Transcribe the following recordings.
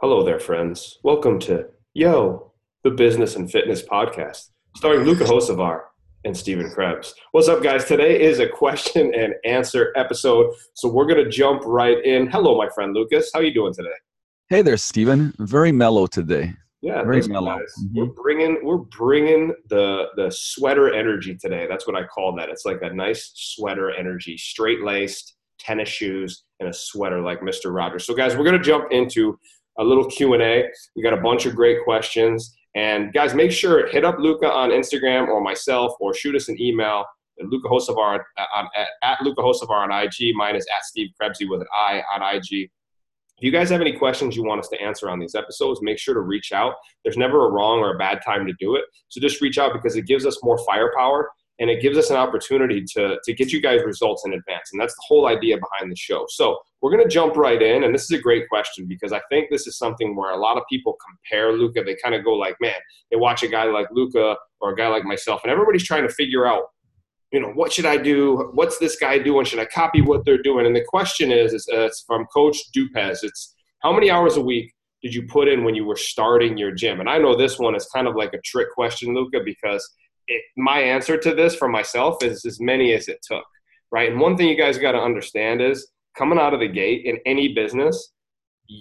Hello there, friends. Welcome to Yo, the Business and Fitness Podcast, starring Luka Hocevar and Stephen Krebs. What's up, guys? Today is a question and answer episode, so we're gonna jump right in. Hello, my friend Lucas. How you doing today? Hey there, Stephen. Very mellow today. Yeah, Very mellow. Mhm. We're bringing we're bringing the the sweater energy today. That's what I call that. It's like a nice sweater energy, straight laced, tennis shoes, and a sweater like Mr. Rogers. So, guys, we're gonna jump into a little Q and A. We got a bunch of great questions, and guys, make sure to hit up Luka on Instagram or myself, or shoot us an email. at Luka Hocevar on, uh, um, at, at Luka Hocevar on IG. Mine is at Steve Krebsy with an I on IG. If you guys have any questions you want us to answer on these episodes, make sure to reach out. There's never a wrong or a bad time to do it. So just reach out because it gives us more firepower and it gives us an opportunity to, to get you guys results in advance. And that's the whole idea behind the show. So we're going to jump right in. And this is a great question because I think this is something where a lot of people compare Luka. They kind of go like, man, they watch a guy like Luka or a guy like myself, and everybody's trying to figure out you know, what should I do? What's this guy doing? Should I copy what they're doing? And the question is, is uh, it's from Coach Dupez. It's how many hours a week did you put in when you were starting your gym? And I know this one is kind of like a trick question, Luka, because it, my answer to this for myself is as many as it took, right? And one thing you guys got to understand is coming out of the gate in any business,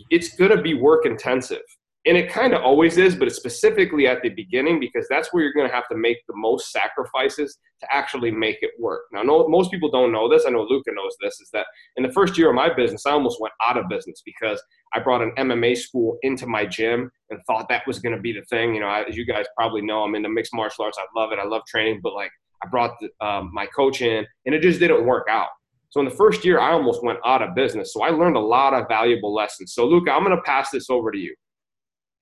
it's going to be work intensive and it kind of always is, but it's specifically at the beginning because that's where you're going to have to make the most sacrifices to actually make it work. Now, no, most people don't know this. I know Luka knows this. Is that in the first year of my business, I almost went out of business because I brought an MMA school into my gym and thought that was going to be the thing. You know, as you guys probably know, I'm into mixed martial arts. I love it. I love training, but like I brought the, um, my coach in, and it just didn't work out. So in the first year, I almost went out of business. So I learned a lot of valuable lessons. So Luka, I'm going to pass this over to you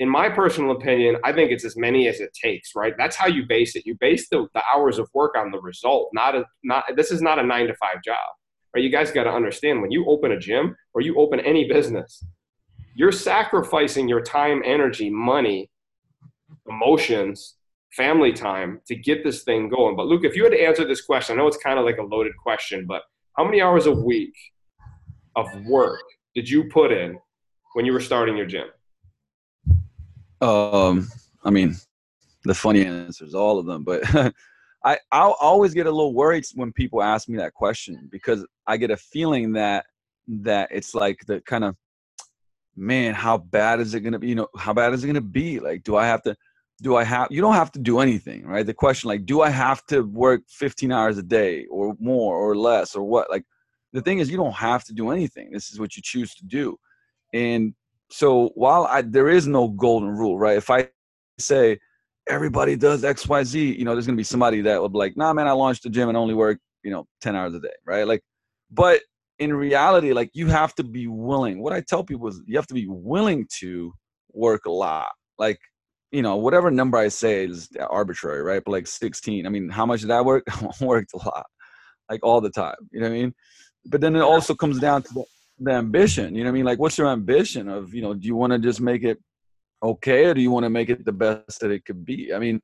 in my personal opinion, I think it's as many as it takes, right? That's how you base it. You base the, the hours of work on the result, not a not this is not a nine to five job. Right? You guys got to understand when you open a gym or you open any business, you're sacrificing your time, energy, money, emotions, family time to get this thing going. But Luke, if you had to answer this question, I know it's kind of like a loaded question, but how many hours a week of work did you put in when you were starting your gym? Um, I mean, the funny answers, all of them, but I I'll always get a little worried when people ask me that question because I get a feeling that that it's like the kind of man, how bad is it gonna be? You know, how bad is it gonna be? Like, do I have to? Do I have? You don't have to do anything, right? The question, like, do I have to work 15 hours a day or more or less or what? Like, the thing is, you don't have to do anything. This is what you choose to do, and so while I there is no golden rule, right? If I say everybody does X, Y, Z, you know, there's gonna be somebody that will be like, nah, man, I launched the gym and only work, you know, 10 hours a day, right? Like, but in reality, like you have to be willing. What I tell people is you have to be willing to work a lot. Like, you know, whatever number I say is arbitrary, right? But like 16. I mean, how much did I work? I worked a lot, like all the time. You know what I mean? But then it also comes down to the, the ambition. You know what I mean? Like, what's your ambition of, you know, do you want to just make it okay or do you want to make it the best that it could be? I mean,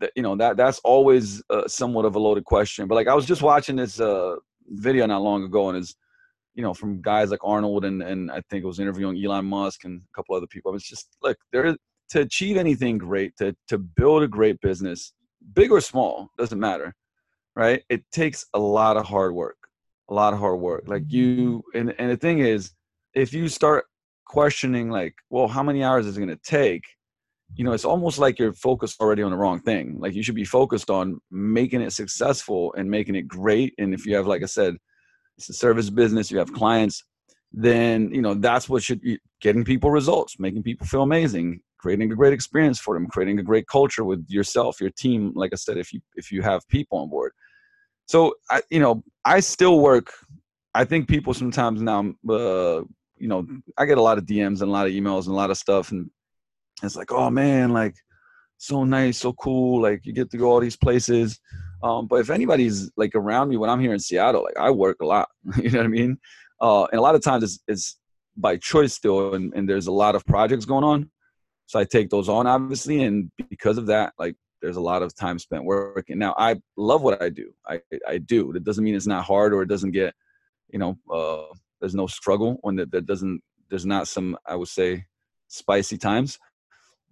that, you know, that that's always uh, somewhat of a loaded question. But like, I was just watching this uh, video not long ago and it's, you know, from guys like Arnold and, and I think it was interviewing Elon Musk and a couple other people. It's just, look, there to achieve anything great, to, to build a great business, big or small, doesn't matter, right? It takes a lot of hard work a lot of hard work. Like mm-hmm. you, and and the thing is, if you start questioning, like, well, how many hours is it going to take? You know, it's almost like you're focused already on the wrong thing. Like you should be focused on making it successful and making it great. And if you have, like I said, it's a service business, you have clients, then you know that's what should be getting people results, making people feel amazing, creating a great experience for them, creating a great culture with yourself, your team. Like I said, if you if you have people on board so I, you know, I still work. I think people sometimes now, uh, you know, I get a lot of DMs and a lot of emails and a lot of stuff, and it's like, oh man, like so nice, so cool. Like you get to go all these places. Um, but if anybody's like around me when I'm here in Seattle, like I work a lot. you know what I mean? Uh, and a lot of times it's, it's by choice still, and, and there's a lot of projects going on. So I take those on, obviously, and because of that, like there's a lot of time spent working. Now I love what I do. I I do. It doesn't mean it's not hard or it doesn't get, you know, uh, there's no struggle when that, that doesn't there's not some I would say spicy times,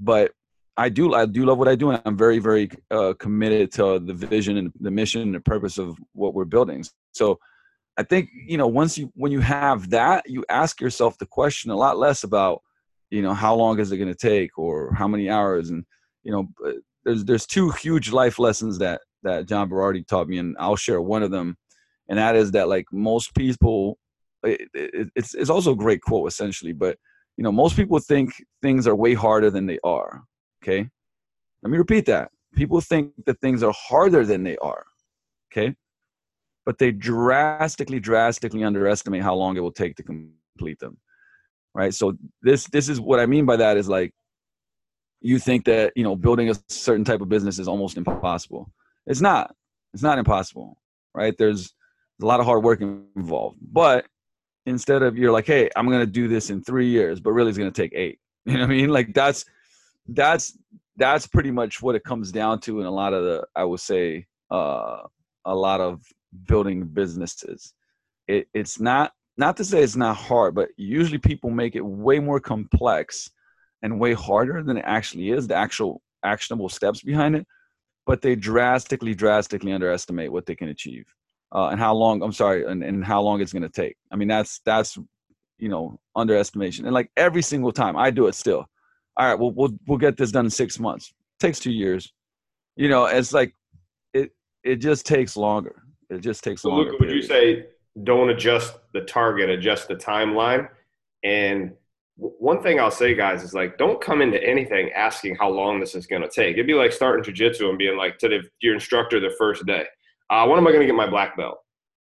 but I do I do love what I do, and I'm very very uh, committed to the vision and the mission and the purpose of what we're building. So I think you know once you when you have that, you ask yourself the question a lot less about you know how long is it going to take or how many hours, and you know there's there's two huge life lessons that that John Berardi taught me, and I'll share one of them, and that is that like most people, it, it, it's it's also a great quote essentially, but you know most people think things are way harder than they are Okay. Let me repeat that. People think that things are harder than they are. Okay. But they drastically, drastically underestimate how long it will take to complete them. Right. So this this is what I mean by that is like you think that, you know, building a certain type of business is almost impossible. It's not. It's not impossible. Right. There's a lot of hard work involved. But instead of you're like, hey, I'm gonna do this in three years, but really it's gonna take eight. You know what I mean? Like that's that's that's pretty much what it comes down to in a lot of the i would say uh, a lot of building businesses it, it's not not to say it's not hard but usually people make it way more complex and way harder than it actually is the actual actionable steps behind it but they drastically drastically underestimate what they can achieve uh, and how long i'm sorry and, and how long it's going to take i mean that's that's you know underestimation and like every single time i do it still all right, well, we'll we'll get this done in six months. It takes two years. You know, it's like it it just takes longer. It just takes so longer. Luka, would you say don't adjust the target, adjust the timeline? And one thing I'll say, guys, is like don't come into anything asking how long this is going to take. It'd be like starting jujitsu and being like to the, your instructor the first day, uh, when am I going to get my black belt?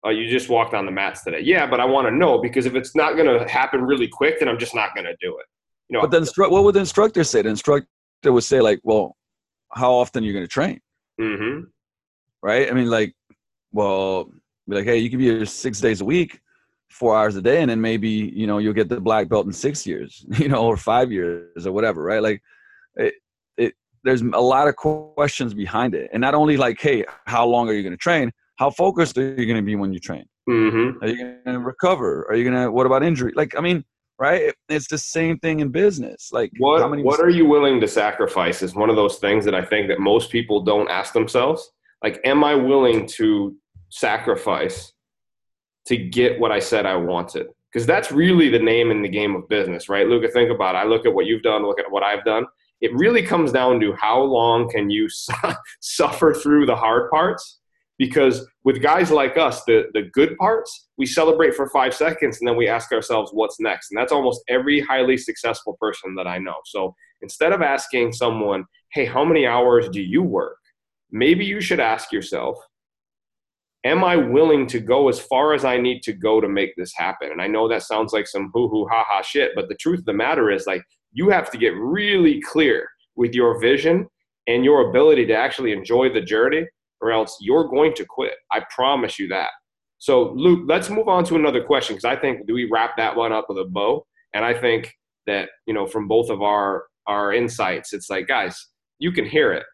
Uh, you just walked on the mats today. Yeah, but I want to know because if it's not going to happen really quick, then I'm just not going to do it you know. But the instru- what would the instructor say? The instructor would say like, "Well, how often are you going to train?" Mm-hmm. Right. I mean, like, well, be like, "Hey, you can be here six days a week, four hours a day, and then maybe you know you'll get the black belt in six years, you know, or five years or whatever." Right. Like, it, it there's a lot of questions behind it, and not only like, "Hey, how long are you going to train?" How focused are you going to be when you train? Mm-hmm. Are you going to recover? Are you going to? What about injury? Like, I mean, right? It's the same thing in business. Like what what mistakes- are you willing to sacrifice is one of those things that I think that most people don't ask themselves. Like, am I willing to sacrifice to get what I said I wanted? Because that's really the name in the game of business, right? Luka, think about it. I look at what you've done, look at what I've done. It really comes down to how long can you suffer through the hard parts because with guys like us, the, the good parts, we celebrate for five seconds and then we ask ourselves what's next. And that's almost every highly successful person that I know. So instead of asking someone, hey, how many hours do you work? Maybe you should ask yourself, am I willing to go as far as I need to go to make this happen? And I know that sounds like some hoo hoo ha ha shit, but the truth of the matter is like you have to get really clear with your vision and your ability to actually enjoy the journey or else you're going to quit. I promise you that. So, Luke, let's move on to another question because I think do we wrap that one up with a bow? And I think that you know from both of our our insights, it's like guys, you can hear it.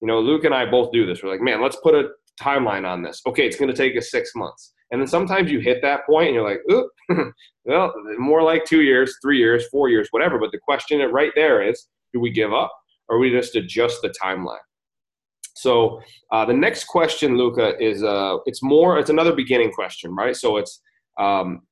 You know, Luke and I both do this. We're like, man, let's put a timeline on this. Okay, it's going to take us six months, and then sometimes you hit that point and you're like, oop, well, more like two years, three years, four years, whatever. But the question right there is, do we give up or we just adjust the timeline? So uh, the next question, Luka, is uh, it's more it's another beginning question, right? So it's um,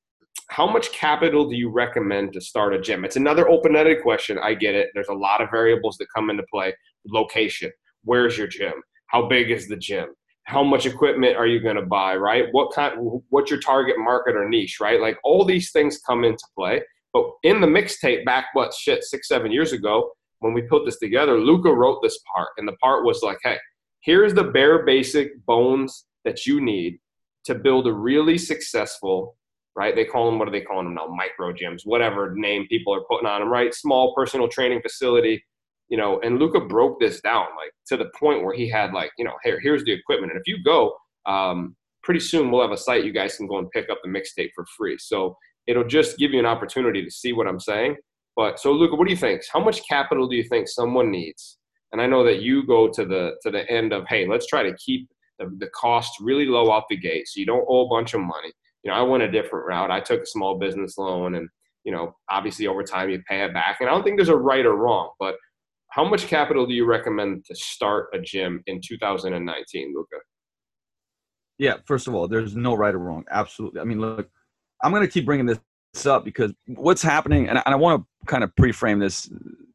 how much capital do you recommend to start a gym? It's another open-ended question. I get it. There's a lot of variables that come into play. Location. Where's your gym? How big is the gym? How much equipment are you going to buy? Right? What kind? What's your target market or niche? Right? Like all these things come into play. But in the mixtape back, what shit, six, seven years ago, when we put this together, luka wrote this part, and the part was like, "Hey, here's the bare basic bones that you need to build a really successful right they call them what are they calling them now micro gyms whatever name people are putting on them right small personal training facility you know and Luka broke this down like to the point where he had like you know here here's the equipment and if you go um, pretty soon we'll have a site you guys can go and pick up the mixtape for free so it'll just give you an opportunity to see what i'm saying but so Luka, what do you think how much capital do you think someone needs and I know that you go to the to the end of hey, let's try to keep the, the cost really low off the gate, so you don't owe a bunch of money. You know, I went a different route. I took a small business loan, and you know, obviously over time you pay it back. And I don't think there's a right or wrong, but how much capital do you recommend to start a gym in 2019, Luka? Yeah, first of all, there's no right or wrong. Absolutely. I mean, look, I'm going to keep bringing this up because what's happening, and I, I want to kind of pre-frame this,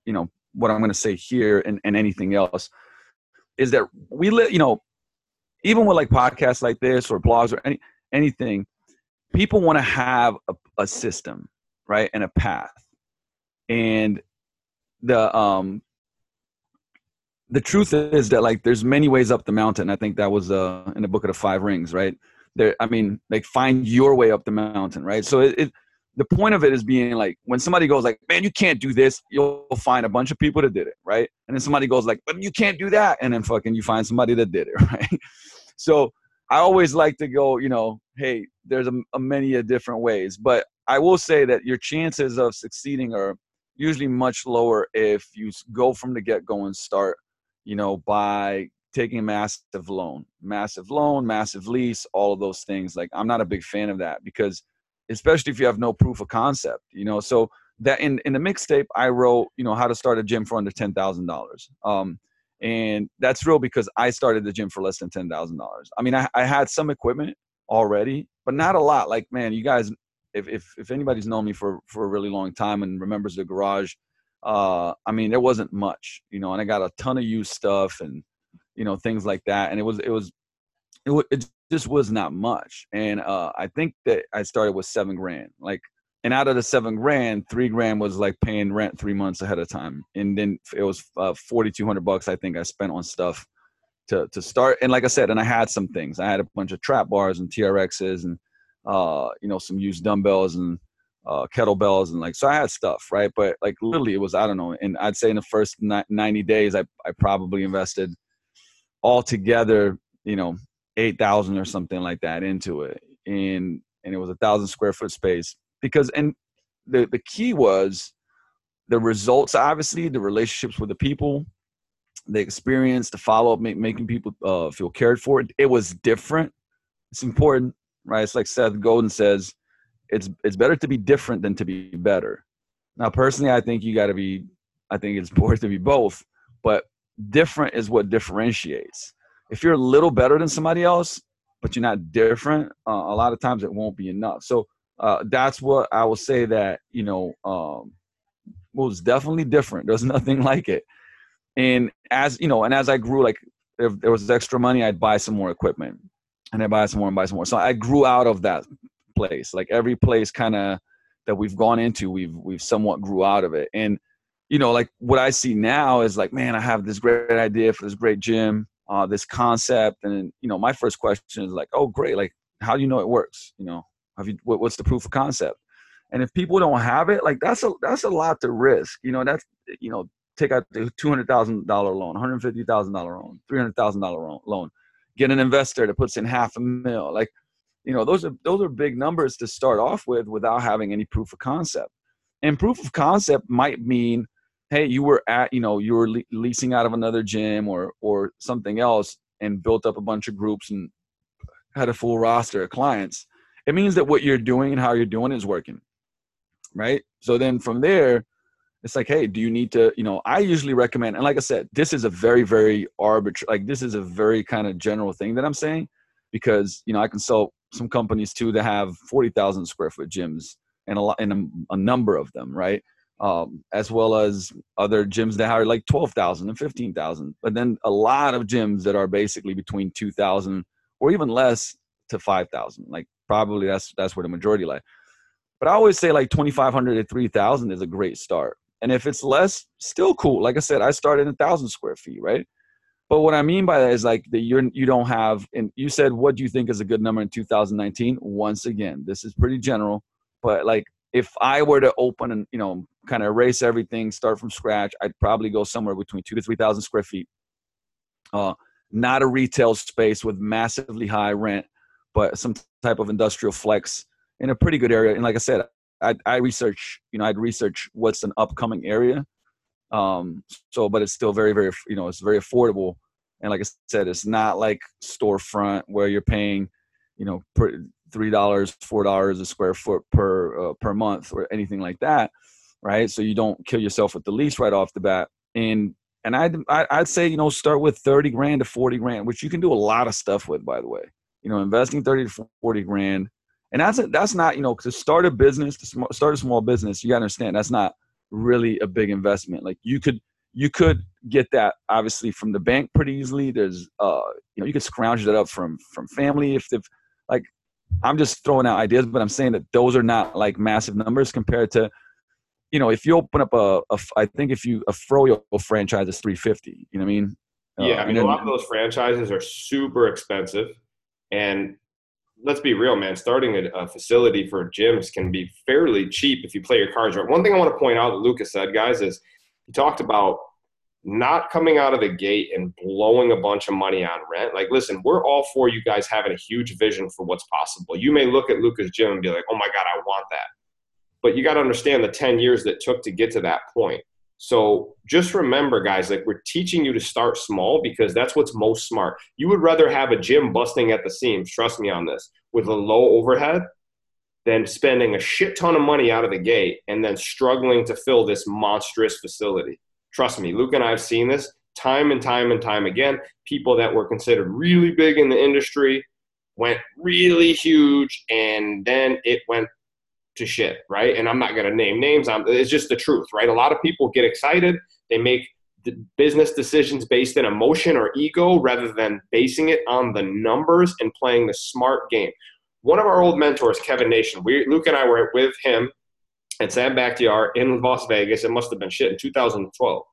you know, what I'm going to say here and, and anything else, is that we live, you know, even with like podcasts like this or blogs or any anything, people want to have a, a system, right, and a path, and the um the truth is that like there's many ways up the mountain. I think that was uh in the book of the five rings, right? There, I mean, like find your way up the mountain, right? So it, it the point of it is being like when somebody goes like, man, you can't do this, you'll find a bunch of people that did it, right? And then somebody goes like, but you can't do that, and then fucking you find somebody that did it, right? So I always like to go, you know, hey, there's a, a many a different ways, but I will say that your chances of succeeding are usually much lower if you go from the get go and start, you know, by taking a massive loan, massive loan, massive lease, all of those things. Like I'm not a big fan of that because especially if you have no proof of concept, you know. So that in in the mixtape I wrote, you know, how to start a gym for under ten thousand dollars. Um, and that's real because I started the gym for less than ten thousand dollars. I mean, I, I had some equipment already, but not a lot. Like, man, you guys, if if if anybody's known me for for a really long time and remembers the garage, uh, I mean, there wasn't much, you know, and I got a ton of used stuff and you know things like that, and it was it was it, it just was not much. And uh, I think that I started with seven grand. Like, and out of the seven grand, three grand was like paying rent three months ahead of time, and then it was uh, forty two hundred bucks. I think I spent on stuff to to start. And like I said, and I had some things. I had a bunch of trap bars and TRXs and uh, you know some used dumbbells and uh, kettlebells and like so I had stuff right. But like literally, it was I don't know. And I'd say in the first ninety days, I I probably invested altogether, you know, eight thousand or something like that into it, and and it was a thousand square foot space because and the the key was the results obviously the relationships with the people the experience the follow-up make, making people uh, feel cared for it, it was different it's important right it's like seth godin says it's it's better to be different than to be better now personally i think you got to be i think it's important to be both but different is what differentiates if you're a little better than somebody else, but you're not different, uh, a lot of times it won't be enough. So uh, that's what I will say that you know um, was definitely different. There's nothing like it. And as you know, and as I grew, like if there was extra money, I'd buy some more equipment, and I buy some more and buy some more. So I grew out of that place. Like every place, kind of that we've gone into, we've we've somewhat grew out of it. And you know, like what I see now is like, man, I have this great idea for this great gym uh, this concept. And you know my first question is like oh great like how do you know it works? You know have you what, what's the proof of concept? And if people don't have it like that's a that's a lot to risk. You know that's you know take out the $200000 loan $150000 loan $300000 loan. Get an investor that puts in half a mil. Like you know those are those are big numbers to start off with without having any proof of concept. And proof of concept might mean hey you were at you know you were le- leasing out of another gym or or something else and built up a bunch of groups and had a full roster of clients. It means that what you're doing and how you're doing is working right? So then from there it's like hey do you need to you know i usually recommend and like i said this is a very very arbitrary like this is a very kind of general thing that i'm saying because you know i consult some companies too that have 40,000 square foot gyms and a lot and a, a number of them right um, as well as other gyms that are like 12,000 and 15,000. But then a lot of gyms that are basically between 2,000 or even less to 5,000. Like probably that's that's where the majority lie. But I always say like 2,500 to 3,000 is a great start. And if it's less, still cool. Like I said, I started a thousand square feet, right? But what I mean by that is like that you're you don't have. And you said, what do you think is a good number in 2019? Once again, this is pretty general, but like if I were to open and you know kind of erase everything, start from scratch, I'd probably go somewhere between two to three thousand square feet. Uh, not a retail space with massively high rent, but some type of industrial flex in a pretty good area. And like I said, I, I research, you know, I'd research what's an upcoming area. Um, so, but it's still very, very, you know, it's very affordable. And like I said, it's not like storefront where you're paying, you know, three dollars, four dollars a square foot per uh, per month or anything like that, right? So you don't kill yourself with the lease right off the bat. And and I'd I'd say you know start with thirty grand to forty grand, which you can do a lot of stuff with, by the way. You know, investing thirty to forty grand, and that's a, that's not you know to start a business to start a small business. You got to understand that's not really a big investment. Like you could you could get that obviously from the bank pretty easily. There's uh you know you could scrounge that up from from family if if like I'm just throwing out ideas, but I'm saying that those are not like massive numbers compared to you know if you open up a, a I think if you a froyo franchise is 350. You know what I mean? Yeah, uh, I mean a lot of those franchises are super expensive, and let's be real, man. Starting a, a, facility for gyms can be fairly cheap if you play your cards right. One thing I want to point out that Lucas said, guys, is he talked about not coming out of the gate and blowing a bunch of money on rent. Like, listen, we're all for you guys having a huge vision for what's possible. You may look at Lucas Gym and be like, oh my God, I want that. But you got to understand the 10 years that took to get to that point. So just remember, guys, like we're teaching you to start small because that's what's most smart. You would rather have a gym busting at the seams, trust me on this, with a low overhead than spending a shit ton of money out of the gate and then struggling to fill this monstrous facility. Trust me, Luke and I have seen this time and time and time again. People that were considered really big in the industry went really huge and then it went to shit, right? And I'm not going to name names. I'm, it's just the truth, right? A lot of people get excited. They make business decisions based in emotion or ego rather than basing it on the numbers and playing the smart game. One of our old mentors, Kevin Nation, we, Luke and I were with him at Sam Bakhtiar in Las Vegas. It must have been shit in 2012.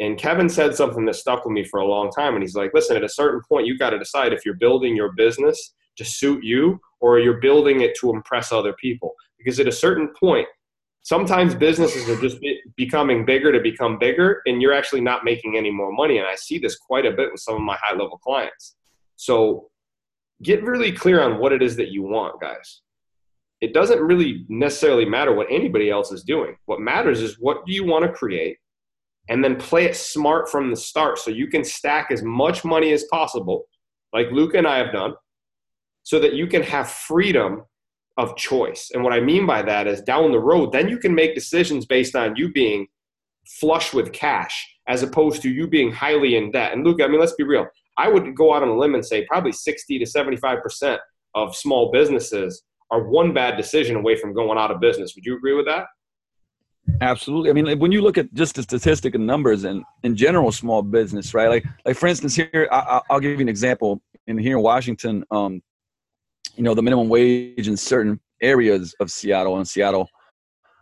And Kevin said something that stuck with me for a long time. And he's like, listen, at a certain point, you got to decide if you're building your business to suit you or you're building it to impress other people because at a certain point sometimes businesses are just becoming bigger to become bigger and you're actually not making any more money. And i see this quite a bit with some of my high level clients. So get really clear on what it is that you want guys. It doesn't really necessarily matter what anybody else is doing. What matters is what do you want to create and then play it smart from the start so you can stack as much money as possible like luke and i have done so that you can have freedom of choice. And what I mean by that is down the road, then you can make decisions based on you being flush with cash as opposed to you being highly in debt. And look, I mean, let's be real. I would go out on a limb and say probably 60 to 75% of small businesses are one bad decision away from going out of business. Would you agree with that? Absolutely. I mean, when you look at just the statistic and numbers and in general, small business, right? Like, like for instance, here I, will give you an example. In here in Washington, um, you know the minimum wage in certain areas of Seattle and Seattle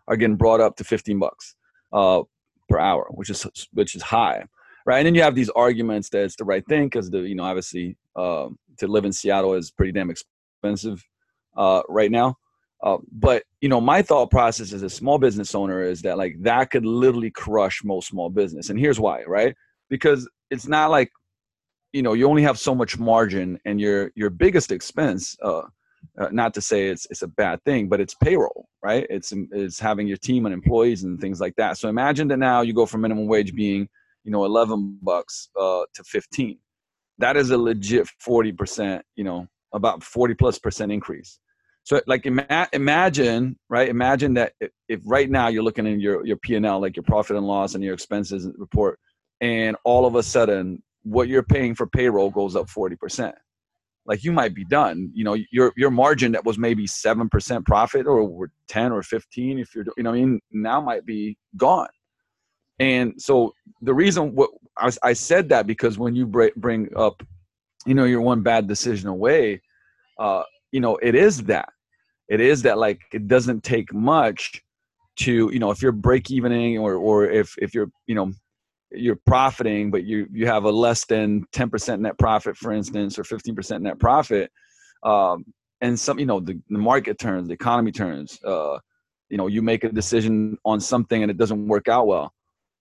are getting brought up to 15 bucks uh, per hour, which is which is high, right? And then you have these arguments that it's the right thing because the you know obviously uh, to live in Seattle is pretty damn expensive uh, right now. Uh, but you know my thought process as a small business owner is that like that could literally crush most small business, and here's why, right? Because it's not like you know you only have so much margin and your your biggest expense uh, uh, not to say it's it's a bad thing but it's payroll right? It's it's having your team and employees and things like that. So imagine that now you go from minimum wage being you know 11 bucks uh, to 15 that is a legit 40% you know about 40 plus percent increase. So like ima- imagine right? Imagine that if, if right now you're looking in your your p&l like your profit and loss and your expenses report and all of a sudden what you're paying for payroll goes up 40%. Like you might be done. You know, your your margin that was maybe 7% profit or 10 or 15 if you're you know I mean now might be gone. And so the reason what I, I said that because when you bring up you know you're one bad decision away uh you know it is that it is that like it doesn't take much to you know if you're break evening or or if if you're you know you're profiting, but you you have a less than 10% net profit, for instance, or 15% net profit, um, and some you know the, the market turns, the economy turns. Uh, you know, you make a decision on something and it doesn't work out well,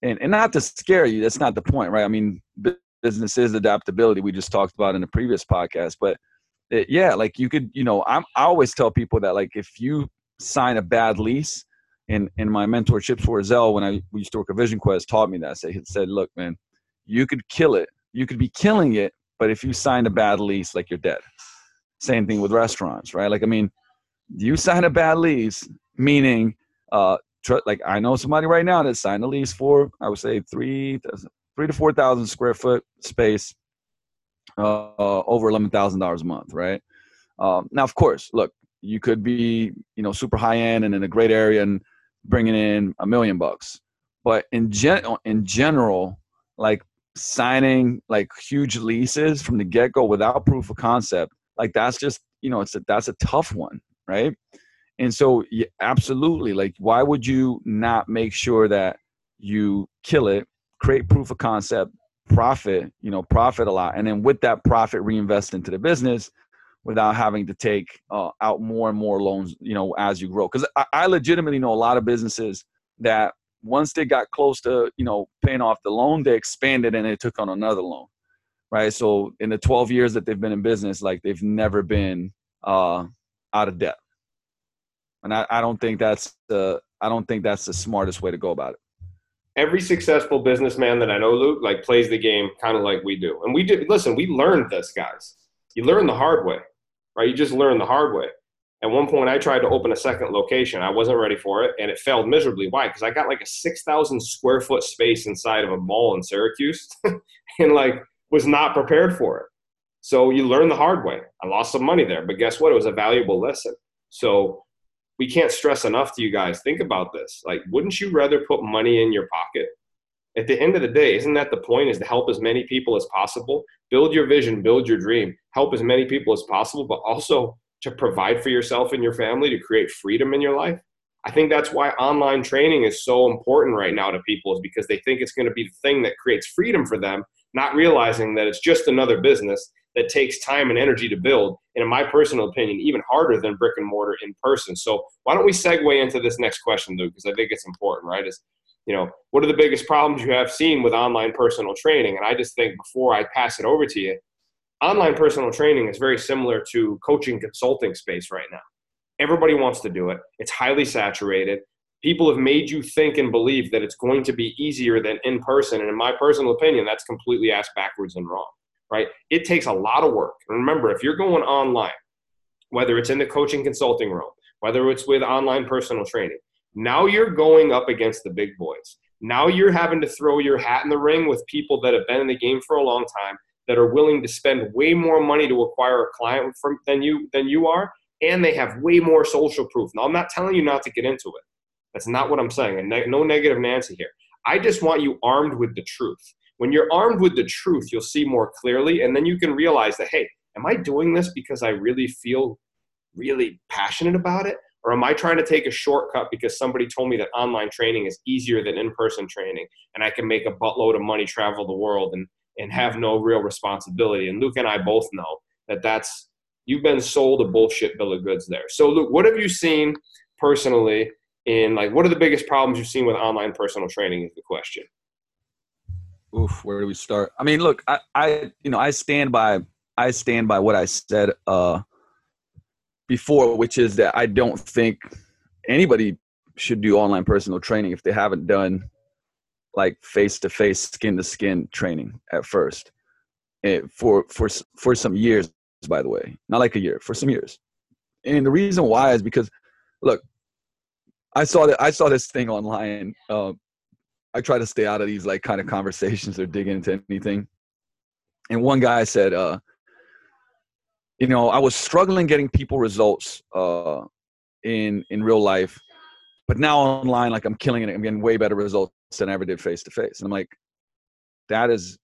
and and not to scare you. That's not the point, right? I mean, business is adaptability. We just talked about in the previous podcast, but it, yeah, like you could, you know, I'm I always tell people that like if you sign a bad lease in in my mentorship for Zell when I used to work at Vision Quest taught me that. He said, "Look, man, you could kill it. You could be killing it, but if you signed a bad lease, like you're dead. Same thing with restaurants, right? Like, I mean, you sign a bad lease, meaning, uh, tr- like I know somebody right now that signed a lease for, I would say three, three to four thousand square foot space, uh, uh over eleven thousand dollars a month, right? Um, now, of course, look, you could be, you know, super high end and in a great area and bringing in a million bucks, but in gen in general, like signing like huge leases from the get go without proof of concept, like that's just you know it's a, that's a tough one, right? And so, yeah, absolutely, like why would you not make sure that you kill it, create proof of concept, profit, you know, profit a lot, and then with that profit reinvest into the business without having to take uh, out more and more loans, you know, as you grow. Because I, I legitimately know a lot of businesses that once they got close to you know paying off the loan they expanded and they took on another loan right? So in the 12 years that they've been in business like they've never been uh, out of debt. And I, I don't think that's the i don't think that's the smartest way to go about it. Every successful businessman that i know luke like plays the game kind of like we do. And we did listen we learned this guys. You learn the hard way right you just learn the hard way at one point, I tried to open a second location. I wasn't ready for it, and it failed miserably. Why? Because I got like a six thousand square foot space inside of a mall in Syracuse, and like was not prepared for it. So you learn the hard way. I lost some money there, but guess what? It was a valuable lesson. So we can't stress enough to you guys. Think about this. Like, wouldn't you rather put money in your pocket? At the end of the day, isn't that the point? Is to help as many people as possible, build your vision, build your dream, help as many people as possible, but also to provide for yourself and your family, to create freedom in your life. I think that's why online training is so important right now to people, is because they think it's going to be the thing that creates freedom for them, not realizing that it's just another business that takes time and energy to build. And in my personal opinion, even harder than brick and mortar in person. So why don't we segue into this next question, Luke? Because I think it's important, right? Is you know, what are the biggest problems you have seen with online personal training? And I just think before I pass it over to you, online personal training is very similar to coaching consulting space right now. Everybody wants to do it. It's highly saturated. People have made you think and believe that it's going to be easier than in person. And in my personal opinion, that's completely ass backwards and wrong, right? It takes a lot of work. And remember, if you're going online, whether it's in the coaching consulting realm, whether it's with online personal training, now you're going up against the big boys. Now you're having to throw your hat in the ring with people that have been in the game for a long time that are willing to spend way more money to acquire a client from than you than you are, and they have way more social proof. Now, I'm not telling you not to get into it. That's not what I'm saying. And no negative Nancy here. I just want you armed with the truth. When you're armed with the truth, you'll see more clearly, and then you can realize that, hey, am I doing this because I really feel really passionate about it? Or am I trying to take a shortcut because somebody told me that online training is easier than in person training and I can make a buttload of money, travel the world, and, and have no real responsibility. And Luke and I both know that that's you've been sold a bullshit bill of goods there. So Luke, what have you seen personally in like what are the biggest problems you've seen with online personal training is the question. Oof, where do we start? I mean, look, I, I you know, I stand by I stand by what I said uh before, which is that I don't think anybody should do online personal training if they haven't done like face to face, skin to skin training at first, and eh, for for for some years. By the way, not like a year, for some years. And the reason why is because, look, I saw that I saw this thing online. Uh, I try to stay out of these like kind of conversations or dig into anything. And one guy said, uh, you know, I was struggling getting people results uh, in in real life, but now online, like I'm killing it. I'm getting way better results than I ever did face to face. And I'm like, that is,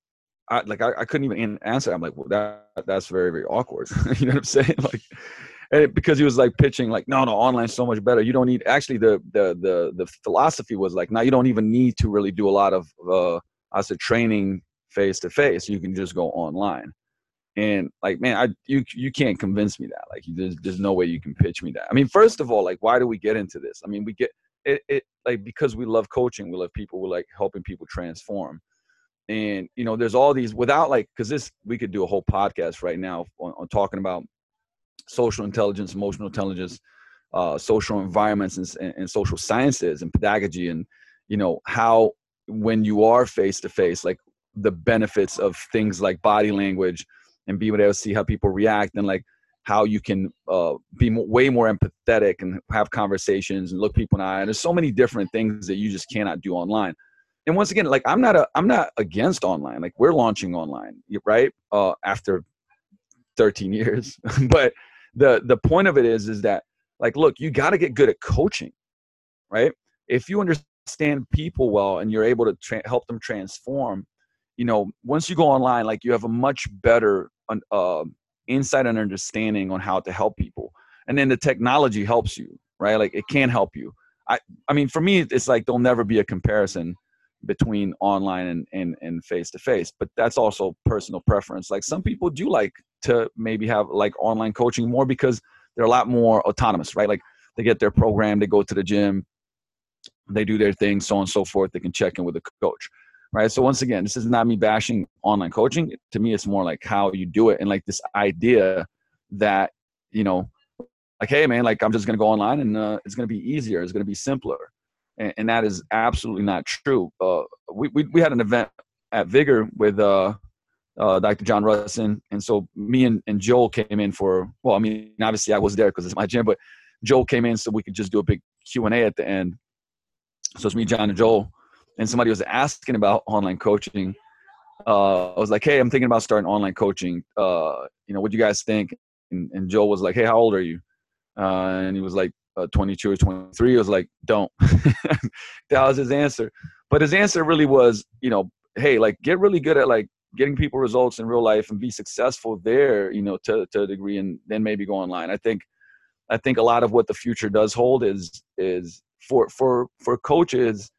I, like I, I couldn't even answer. I'm like, well, that that's very very awkward. you know what I'm saying? Like, and because he was like pitching like, no, no, online's so much better. You don't need. Actually, the the the the philosophy was like, now you don't even need to really do a lot of uh, I said training face to face. You can just go online. And like, man, I you you can't convince me that. Like, there's there's no way you can pitch me that. I mean, first of all, like, why do we get into this? I mean, we get it, it like because we love coaching, we love people, we like helping people transform. And you know, there's all these without like because this we could do a whole podcast right now on, on talking about social intelligence, emotional intelligence, uh, social environments, and, and social sciences and pedagogy, and you know how when you are face to face, like the benefits of things like body language and being able to see how people react and like how you can uh, be more, way more empathetic and have conversations and look people in the eye. And there's so many different things that you just cannot do online. And once again, like I'm not a I'm not against online. Like we're launching online, right? Uh, after 13 years, but the the point of it is is that like look, you got to get good at coaching, right? If you understand people well and you're able to tra- help them transform, you know, once you go online, like you have a much better uh, insight and understanding on how to help people. And then the technology helps you right? Like it can help you. I i mean for me it's like there'll never be a comparison between online and and and face to face but that's also personal preference. Like some people do like to maybe have like online coaching more because they're a lot more autonomous right? Like they get their program they go to the gym they do their thing so on and so forth they can check in with the coach right? So once again this is not me bashing online coaching. To me it's more like how you do it and like this idea that you know like hey man like i'm just to go online and uh, it's to be easier it's to be simpler. And, and, that is absolutely not true. Uh, we, we, we had an event at vigor with uh, uh, dr john rusin and so me and, and joel came in for well i mean obviously i was there because it's my gym but joel came in so we could just do a big q&a at the end. So it's me john and joel and somebody was asking about online coaching, uh, I was like, "Hey, I'm thinking about starting online coaching. Uh, you know, what do you guys think?" And, and was like, "Hey, how old are you?" Uh, and he was like, uh, 22 or 23. I was like, "Don't." that was his answer. But his answer really was, you know, hey, like get really good at like getting people results in real life and be successful there, you know, to to a degree, and then maybe go online. I think, I think a lot of what the future does hold is is for for for coaches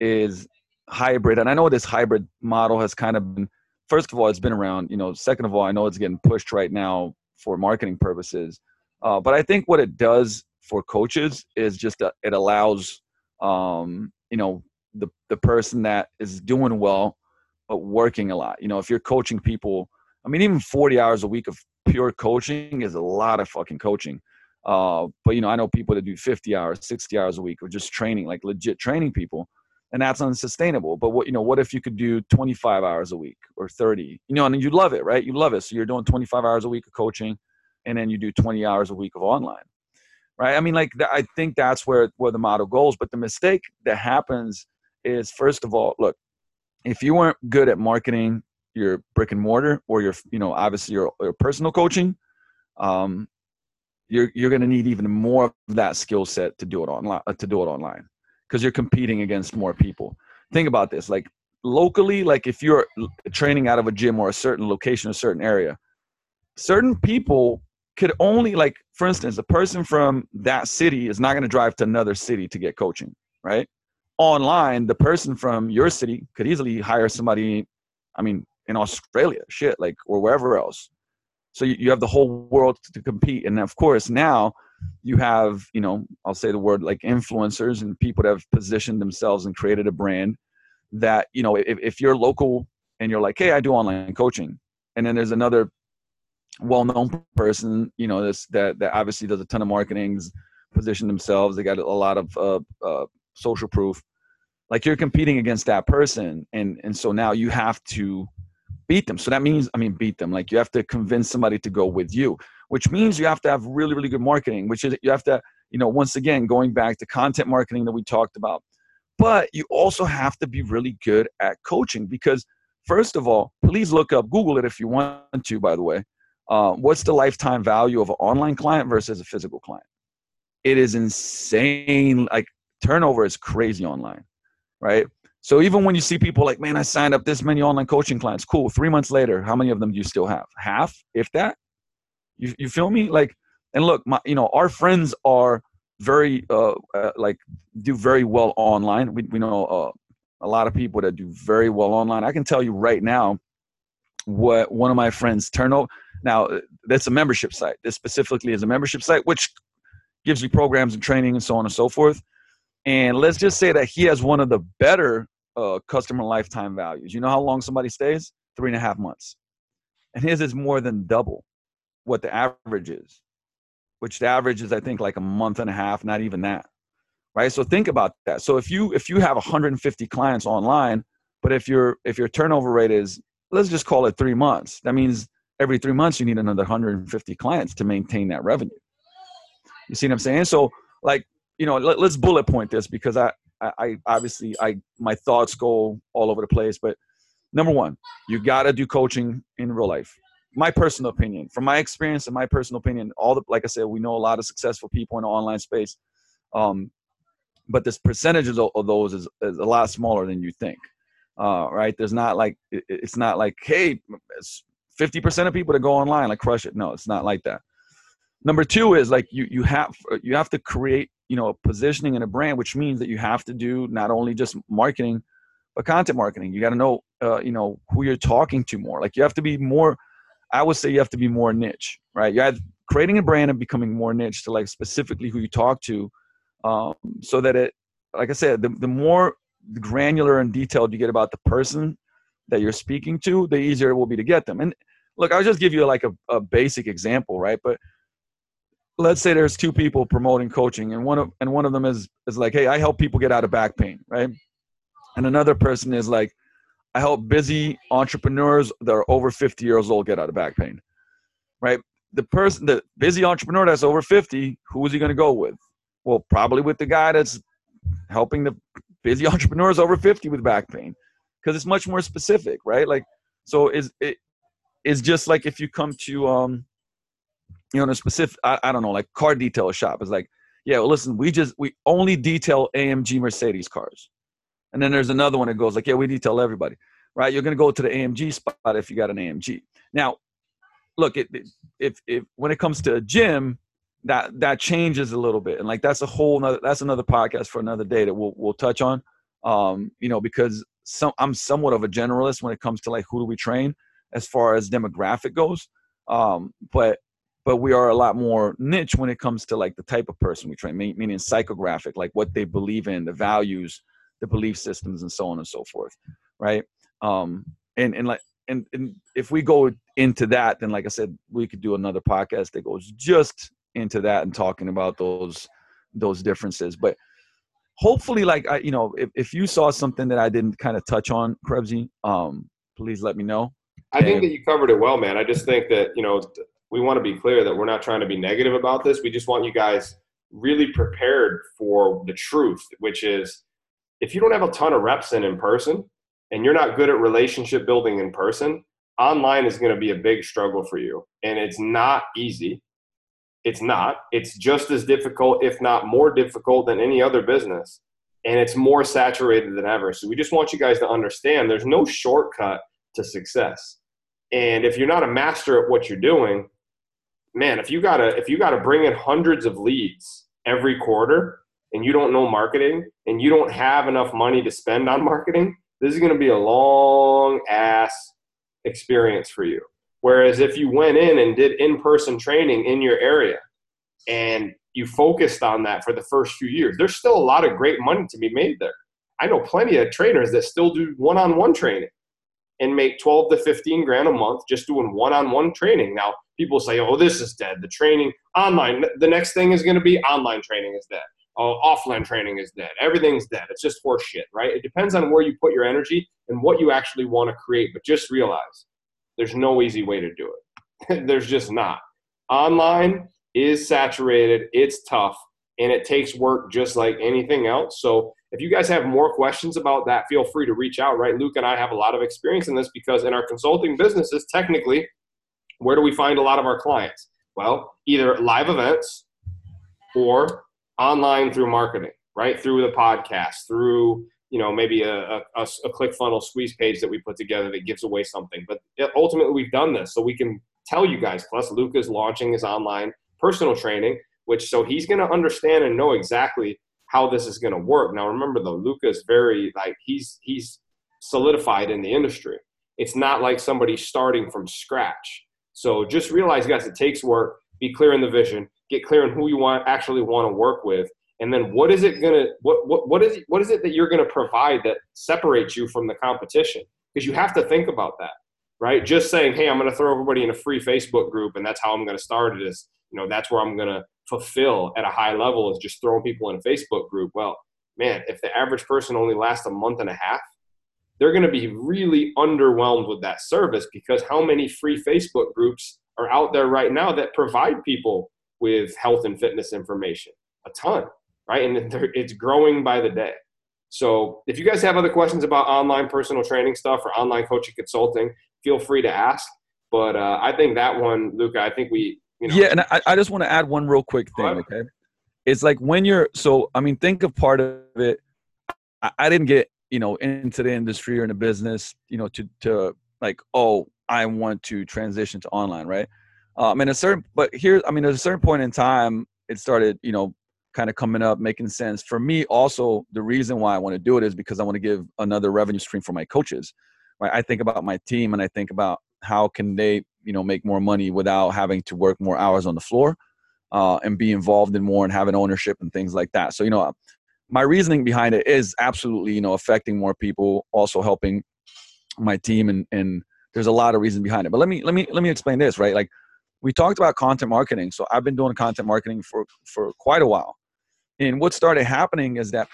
is hybrid. And I know this hybrid model has kind of been, first of all, it's been around, you know, second of all, I know it's getting pushed right now for marketing purposes. Uh, but I think what it does for coaches is just that it allows, um, you know, the, the person that is doing well, but working a lot. You know, if you're coaching people, I mean, even 40 hours a week of pure coaching is a lot of fucking coaching. Uh, but you know, I know people that do 50 hours, 60 hours a week of just training, like legit training people and that's unsustainable but what you know what if you could do 25 hours a week or 30 you know and you love it right? You love it. So you're doing 25 hours a week of coaching and then you do 20 hours a week of online right? I mean like i think that's where where the model goes but the mistake that happens is first of all look if you weren't good at marketing your brick and mortar or your you know obviously your, your personal coaching um you're you're going to need even more of that skill set to do it online to do it online because you're competing against more people. Think about this like locally, like if you're training out of a gym or a certain location, a certain area, certain people could only, like, for instance, a person from that city is not going to drive to another city to get coaching, right? Online, the person from your city could easily hire somebody, I mean, in Australia, shit, like, or wherever else. So you, you have the whole world to compete. And of course, now you have you know i'll say the word like influencers and people that have positioned themselves and created a brand that you know if, if you're local and you're like hey i do online coaching and then there's another well-known person you know this that that obviously does a ton of marketing position themselves they got a lot of uh, uh, social proof like you're competing against that person and and so now you have to beat them. So that means i mean beat them. Like you have to convince somebody to go with you which means you have to have really, really good marketing, which is you have to, you know, once again, going back to content marketing that we talked about. But you also have to be really good at coaching because, first of all, please look up, Google it if you want to, by the way. Uh, what's the lifetime value of an online client versus a physical client? It is insane. Like turnover is crazy online, right? So even when you see people like, man, I signed up this many online coaching clients, cool. Three months later, how many of them do you still have? Half, if that. You you feel me? Like, and look, my you know our friends are very uh, uh like do very well online. We we know uh, a lot of people that do very well online. I can tell you right now what one of my friends turnover. Now that's a membership site. This specifically is a membership site, which gives you programs and training and so on and so forth. And let's just say that he has one of the better uh, customer lifetime values. You know how long somebody stays? Three and a half months. And his is more than double what the average is, which the average is I think like a month and a half, not even that. Right? So think about that. So if you if you have 150 clients online, but if your if your turnover rate is let's just call it 3 months, that means every three months you need another 150 clients to maintain that revenue. You see what I'm saying? So like, you know, let, us bullet point this because I, I obviously I my thoughts go all over the place. But number one, you gotta do coaching in real life. My personal opinion, from my experience and my personal opinion, all the like I said, we know a lot of successful people in the online space. Um, but this percentages of, those is, is a lot smaller than you think. Uh, right? There's not like it's not like hey, 50% of people that go online like crush it. No, it's not like that. Number two is like you you have you have to create you know a positioning and a brand, which means that you have to do not only just marketing, but content marketing. You got to know uh, you know who you're talking to more. Like you have to be more. I would say you have to be more niche, right? You have creating a brand and becoming more niche to like specifically who you talk to, um, so that it, like I said, the the more granular and detailed you get about the person that you're speaking to, the easier it will be to get them. And look, I'll just give you like a, a basic example, right? But let's say there's two people promoting coaching and one of and one of them is is like hey i help people get out of back pain right and another person is like i help busy entrepreneurs that are over 50 years old get out of back pain right? The person the busy entrepreneur that's over 50 who is he going to go with? Well probably with the guy that's helping the busy entrepreneurs over 50 with back pain because it's much more specific right? Like so is it is just like if you come to um you know, a specific, I, I don't know, like car detail shop is like, yeah, well, listen, we just, we only detail AMG Mercedes cars. And then there's another one that goes like, yeah, we need to tell everybody, right? You're going to go to the AMG spot if you got an AMG. Now, look, it, if, if, when it comes to a gym, that, that changes a little bit. And like, that's a whole nother, that's another podcast for another day that we'll, we'll touch on, um, you know, because some, I'm somewhat of a generalist when it comes to like, who do we train as far as demographic goes. Um, but but we are a lot more niche when it comes to like the type of person we train, meaning psychographic, like what they believe in, the values, the belief systems, and so on and so forth, right? Um, and and like and, and if we go into that, then like I said, we could do another podcast that goes just into that and talking about those those differences. But hopefully, like I, you know, if, if you saw something that I didn't kind of touch on, Krebsy, um, please let me know. I think that you covered it well, man. I just think that you know we want to be clear that we're not trying to be negative about this. We just want you guys really prepared for the truth, which is if you don't have a ton of reps in in person and you're not good at relationship building in person, online is going to be a big struggle for you. And it's not easy. It's not. It's just as difficult, if not more difficult, than any other business. And it's more saturated than ever. So we just want you guys to understand there's no shortcut to success. And if you're not a master at what you're doing, man, if you gotta if you gotta bring in hundreds of leads every quarter and you don't know marketing and you don't have enough money to spend on marketing, this is gonna be a long ass experience for you. Whereas if you went in and did in-person training in your area and you focused on that for the first few years, there's still a lot of great money to be made there. I know plenty of trainers that still do one-on-one training and make 12 to 15 grand a month just doing one-on-one training. Now, people say, "Oh, this is dead. The training online. The next thing is going to be online training is dead. Offline training is dead. Everything's dead. It's just horseshit, right? It depends on where you put your energy and what you actually want to create. But just realize there's no easy way to do it. there's just not. Online is saturated. It's tough, and it takes work just like anything else. So if you guys have more questions about that, feel free to reach out, right? Luke and I have a lot of experience in this because in our consulting businesses, technically, where do we find a lot of our clients? Well, either live events or online through marketing, right? Through the podcast, through you know maybe a, a, a ClickFunnels squeeze page that we put together that gives away something. But ultimately, we've done this so we can tell you guys. Plus, Luke is launching his online personal training, which so he's going to understand and know exactly how this is going to work. Now, remember though, Luka is very like he's he's solidified in the industry. It's not like somebody starting from scratch. So just realize, guys, it takes work. Be clear in the vision. Get clear on who you want actually want to work with, and then what is it gonna what what what is what is it that you're gonna provide that separates you from the competition? Because you have to think about that, right? Just saying, hey, I'm gonna throw everybody in a free Facebook group, and that's how I'm gonna start it. Is you know that's where I'm gonna fulfill at a high level is just throwing people in a Facebook group. Well, man, if the average person only lasts a month and a half, they're going to be really underwhelmed with that service because how many free Facebook groups are out there right now that provide people with health and fitness information? A ton, right? And it's growing by the day. So if you guys have other questions about online personal training stuff or online coaching consulting, feel free to ask. But uh, I think that one, Luka, I think we, you know. Yeah, and I, I just want to add one real quick thing, okay? It's like when you're, so, I mean, think of part of it. I, I didn't get, you know, into the industry or in the business, you know, to, to like, oh, I want to transition to online, right? Um, and a certain, but here, I mean, at a certain point in time, it started, you know, kind of coming up, making sense. For me, also, the reason why I want to do it is because I want to give another revenue stream for my coaches. Right? I think about my team and I think about how can they, you know, make more money without having to work more hours on the floor uh, and be involved in more and having ownership and things like that. So, you know, my reasoning behind it is absolutely, you know, affecting more people, also helping my team, and and there's a lot of reasons behind it. But let me let me let me explain this, right? Like we talked about content marketing. So I've been doing content marketing for for quite a while. And what started happening is that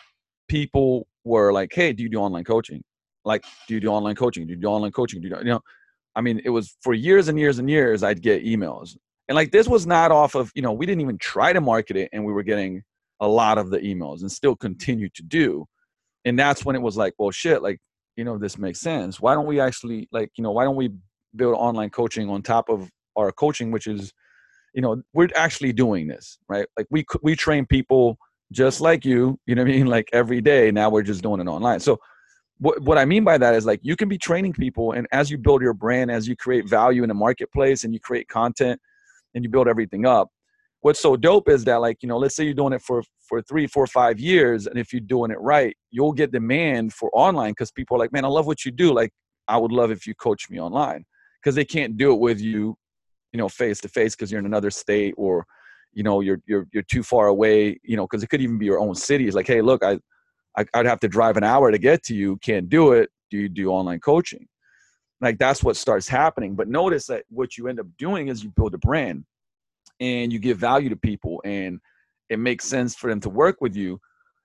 people were like, "Hey, do you do online coaching? Like, do you do online coaching? Do you do online coaching? Do you, do, you know?" I mean, it was for years and years and years. I'd get emails, and like this was not off of you know we didn't even try to market it, and we were getting a lot of the emails, and still continue to do. And that's when it was like, well, shit, like you know this makes sense. Why don't we actually like you know why don't we build online coaching on top of our coaching, which is you know we're actually doing this right like we we train people just like you, you know what I mean? Like every day. Now we're just doing it online. So what, what I mean by that is like you can be training people and as you build your brand, as you create value in the marketplace and you create content and you build everything up, what's so dope is that like, you know, let's say you're doing it for for three, four, five years, and if you're doing it right, you'll get demand for online because people are like, man, I love what you do. Like, I would love if you coach me online because they can't do it with you, you know, face to face because you're in another state or you know you're you're you're too far away you know because it could even be your own city. It's like hey look I, I i'd have to drive an hour to get to you. Can't do it. Do you do online coaching? Like that's what starts happening. But notice that what you end up doing is you build a brand and you give value to people and it makes sense for them to work with you.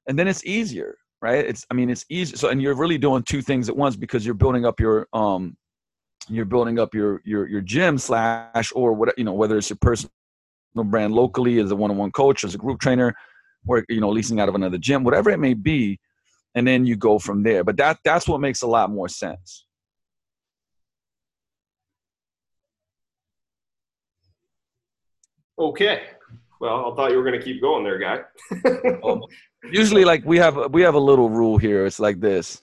And then it's easier right? It's i mean it's easy. So and you're really doing two things at once because you're building up your um you're building up your your your gym slash or what you know whether it's your personal brand locally as a one-on-one coach, as a group trainer, or you know, leasing out of another gym, whatever it may be, and then you go from there. But that that's what makes a lot more sense. Okay. Well, I thought you were going to keep going there, guy. Um, usually, like we have we have a little rule here. It's like this: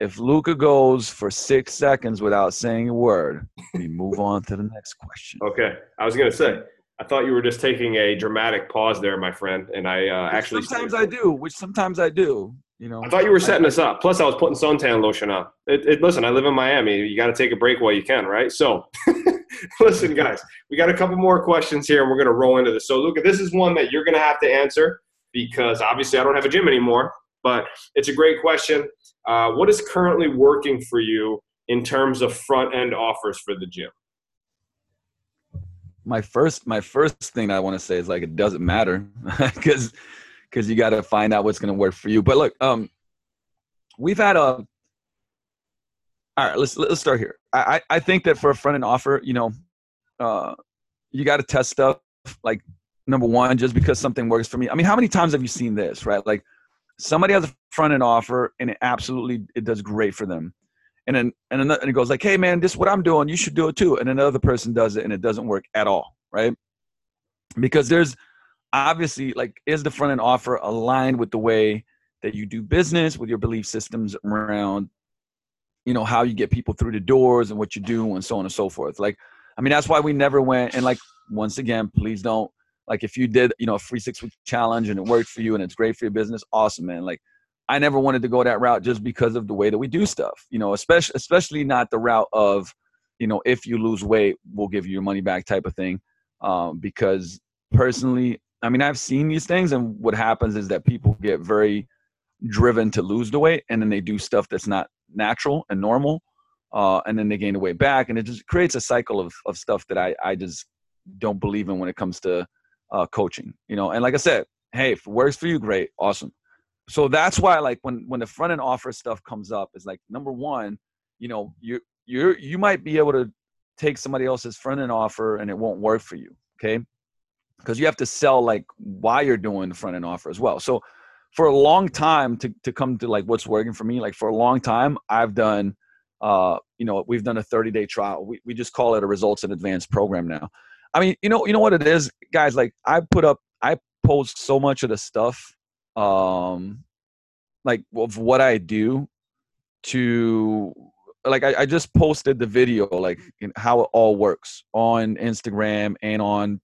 if Luka goes for six seconds without saying a word, we move on to the next question. Okay. I was going to say I thought you were just taking a dramatic pause there, my friend, and I uh, actually sometimes I do, which sometimes I do. You know, I thought you were setting us up. Plus, I was putting suntan lotion on. It, it, listen, I live in Miami. You got to take a break while you can, right? So, listen, guys, we got a couple more questions here, and we're going to roll into this. So, Luka, this is one that you're going to have to answer because obviously I don't have a gym anymore. But it's a great question. Uh, what is currently working for you in terms of front end offers for the gym? my first my first thing I want to say is like it doesn't matter because because you got to find out what's going to work for you. But look, um, we've had a. All right, let's let's start here. I I think that for a front end offer, you know, uh, you got to test stuff. Like number one, just because something works for me. I mean, how many times have you seen this? Right, like somebody has a front end offer and it absolutely it does great for them. And then and, another, and it goes like hey man this is what i'm doing. You should do it too. And another person does it and it doesn't work at all right? Because there's obviously like is the front end offer aligned with the way that you do business with your belief systems around you know how you get people through the doors and what you do and so on and so forth. Like i mean that's why we never went and like once again please don't like if you did you know a free six week challenge and it worked for you and it's great for your business awesome man like I never wanted to go that route just because of the way that we do stuff. You know, especially especially not the route of, you know, if you lose weight, we'll give you your money back type of thing. Um, because personally, I mean, I've seen these things, and what happens is that people get very driven to lose the weight, and then they do stuff that's not natural and normal, uh, and then they gain the weight back, and it just creates a cycle of of stuff that I I just don't believe in when it comes to uh, coaching. You know, and like I said, hey, if it works for you, great, awesome. So that's why like when when the front end offer stuff comes up is like number one you know you you you might be able to take somebody else's front end offer and it won't work for you okay? Because you have to sell like why you're doing the front end offer as well. So for a long time to, to come to like what's working for me like for a long time i've done uh you know we've done a 30 day trial. We, we just call it a results in advance program now i mean you know you know what it is guys like i put up i post so much of the stuff um like of what i do to like I, I just posted the video like how it all works on instagram and on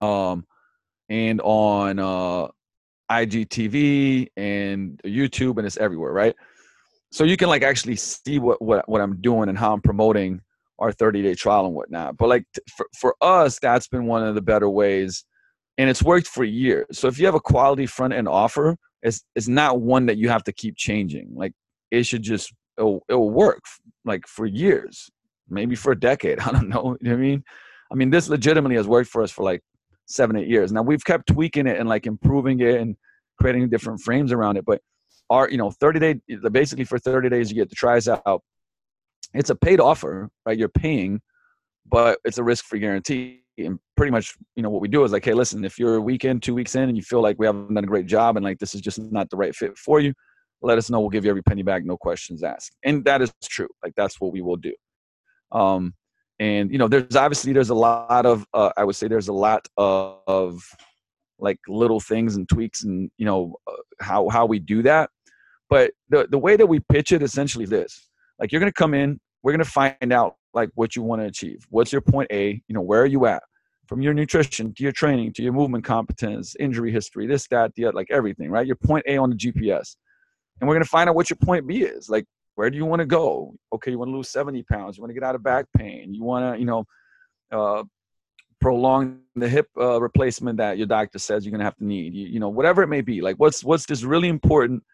um and on uh igtv and youtube and it's everywhere right? So you can like actually see what what, what i'm doing and how i'm promoting our 30 day trial and whatnot but like for, for us that's been one of the better ways and it's worked for years. So if you have a quality front end offer, it's it's not one that you have to keep changing. Like it should just it'll, it'll work like for years, maybe for a decade. I don't know. You know I mean? I mean, this legitimately has worked for us for like seven, eight years. Now we've kept tweaking it and like improving it and creating different frames around it. But our, you know, 30 day, basically for 30 days, you get the tries out. It's a paid offer, right? You're paying, but it's a risk free guarantee and pretty much you know what we do is like hey listen if you're a week in two weeks in and you feel like we haven't done a great job and like this is just not the right fit for you let us know. We'll give you every penny back no questions asked. And that is true. Like that's what we will do. Um and you know there's obviously there's a lot of uh, i would say there's a lot of, of like little things and tweaks and you know uh, how how we do that. But the the way that we pitch it essentially is this like you're going to come in we're going to find out like what you want to achieve. What's your point A? You know, where are you at? From your nutrition to your training to your movement competence, injury history, this, that, the other, like everything, right? Your point A on the GPS. And we're going to find out what your point B is. Like, where do you want to go? Okay, you want to lose 70 pounds. You want to get out of back pain. You want to, you know, uh, prolong the hip uh, replacement that your doctor says you're going to have to need. You, you know, whatever it may be. Like, what's what's this really important,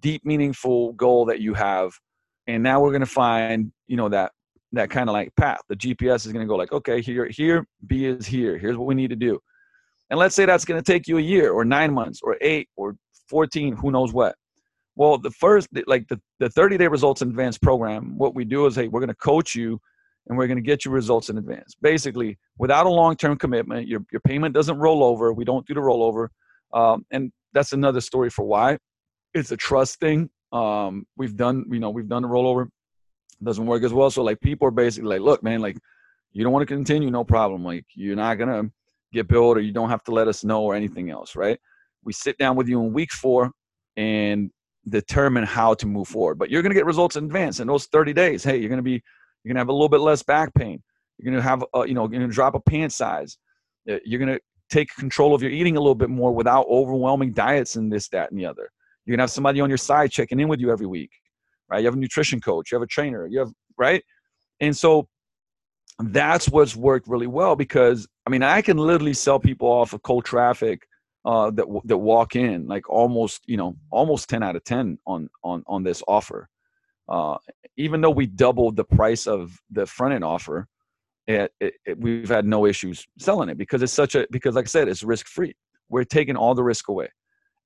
deep, meaningful goal that you have? And now we're going to find, you know, that that kind of like path. The GPS is going to go like, okay, here, here, B is here. Here's what we need to do. And let's say that's going to take you a year or nine months or eight or 14, who knows what. Well, the first, like the, the 30 day results in advance program, what we do is, hey, we're going to coach you and we're going to get you results in advance. Basically, without a long term commitment, your, your payment doesn't roll over. We don't do the rollover. Um, and that's another story for why. It's a trust thing. Um, we've done, you know, we've done the rollover doesn't work as well. So like people are basically like, look, man, like you don't want to continue, no problem. Like you're not gonna get billed or you don't have to let us know or anything else, right? We sit down with you in week four and determine how to move forward. But you're gonna get results in advance in those 30 days. Hey, you're gonna be you're gonna have a little bit less back pain. You're gonna have a, you know, you're gonna drop a pant size. Uh, you're gonna take control of your eating a little bit more without overwhelming diets and this, that, and the other. You're gonna have somebody on your side checking in with you every week right? You have a nutrition coach, you have a trainer, you have, right? And so that's what's worked really well because I mean, I can literally sell people off of cold traffic uh, that that walk in like almost you know almost 10 out of 10 on on on this offer uh, even though we doubled the price of the front end offer it, it, it, we've had no issues selling it because it's such a because like i said it's risk free we're taking all the risk away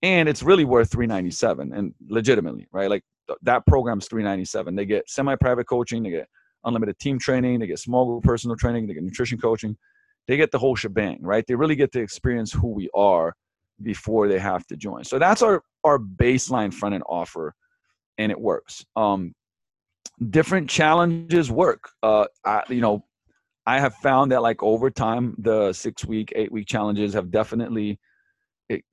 and it's really worth 397 and legitimately right? Like that program's 397 they get semi-private coaching they get unlimited team training they get small group personal training they get nutrition coaching. They get the whole shebang right? They really get to experience who we are before they have to join. So that's our our baseline front end offer and it works. Um different challenges work. Uh I, you know i have found that like over time the six week eight week challenges have definitely it,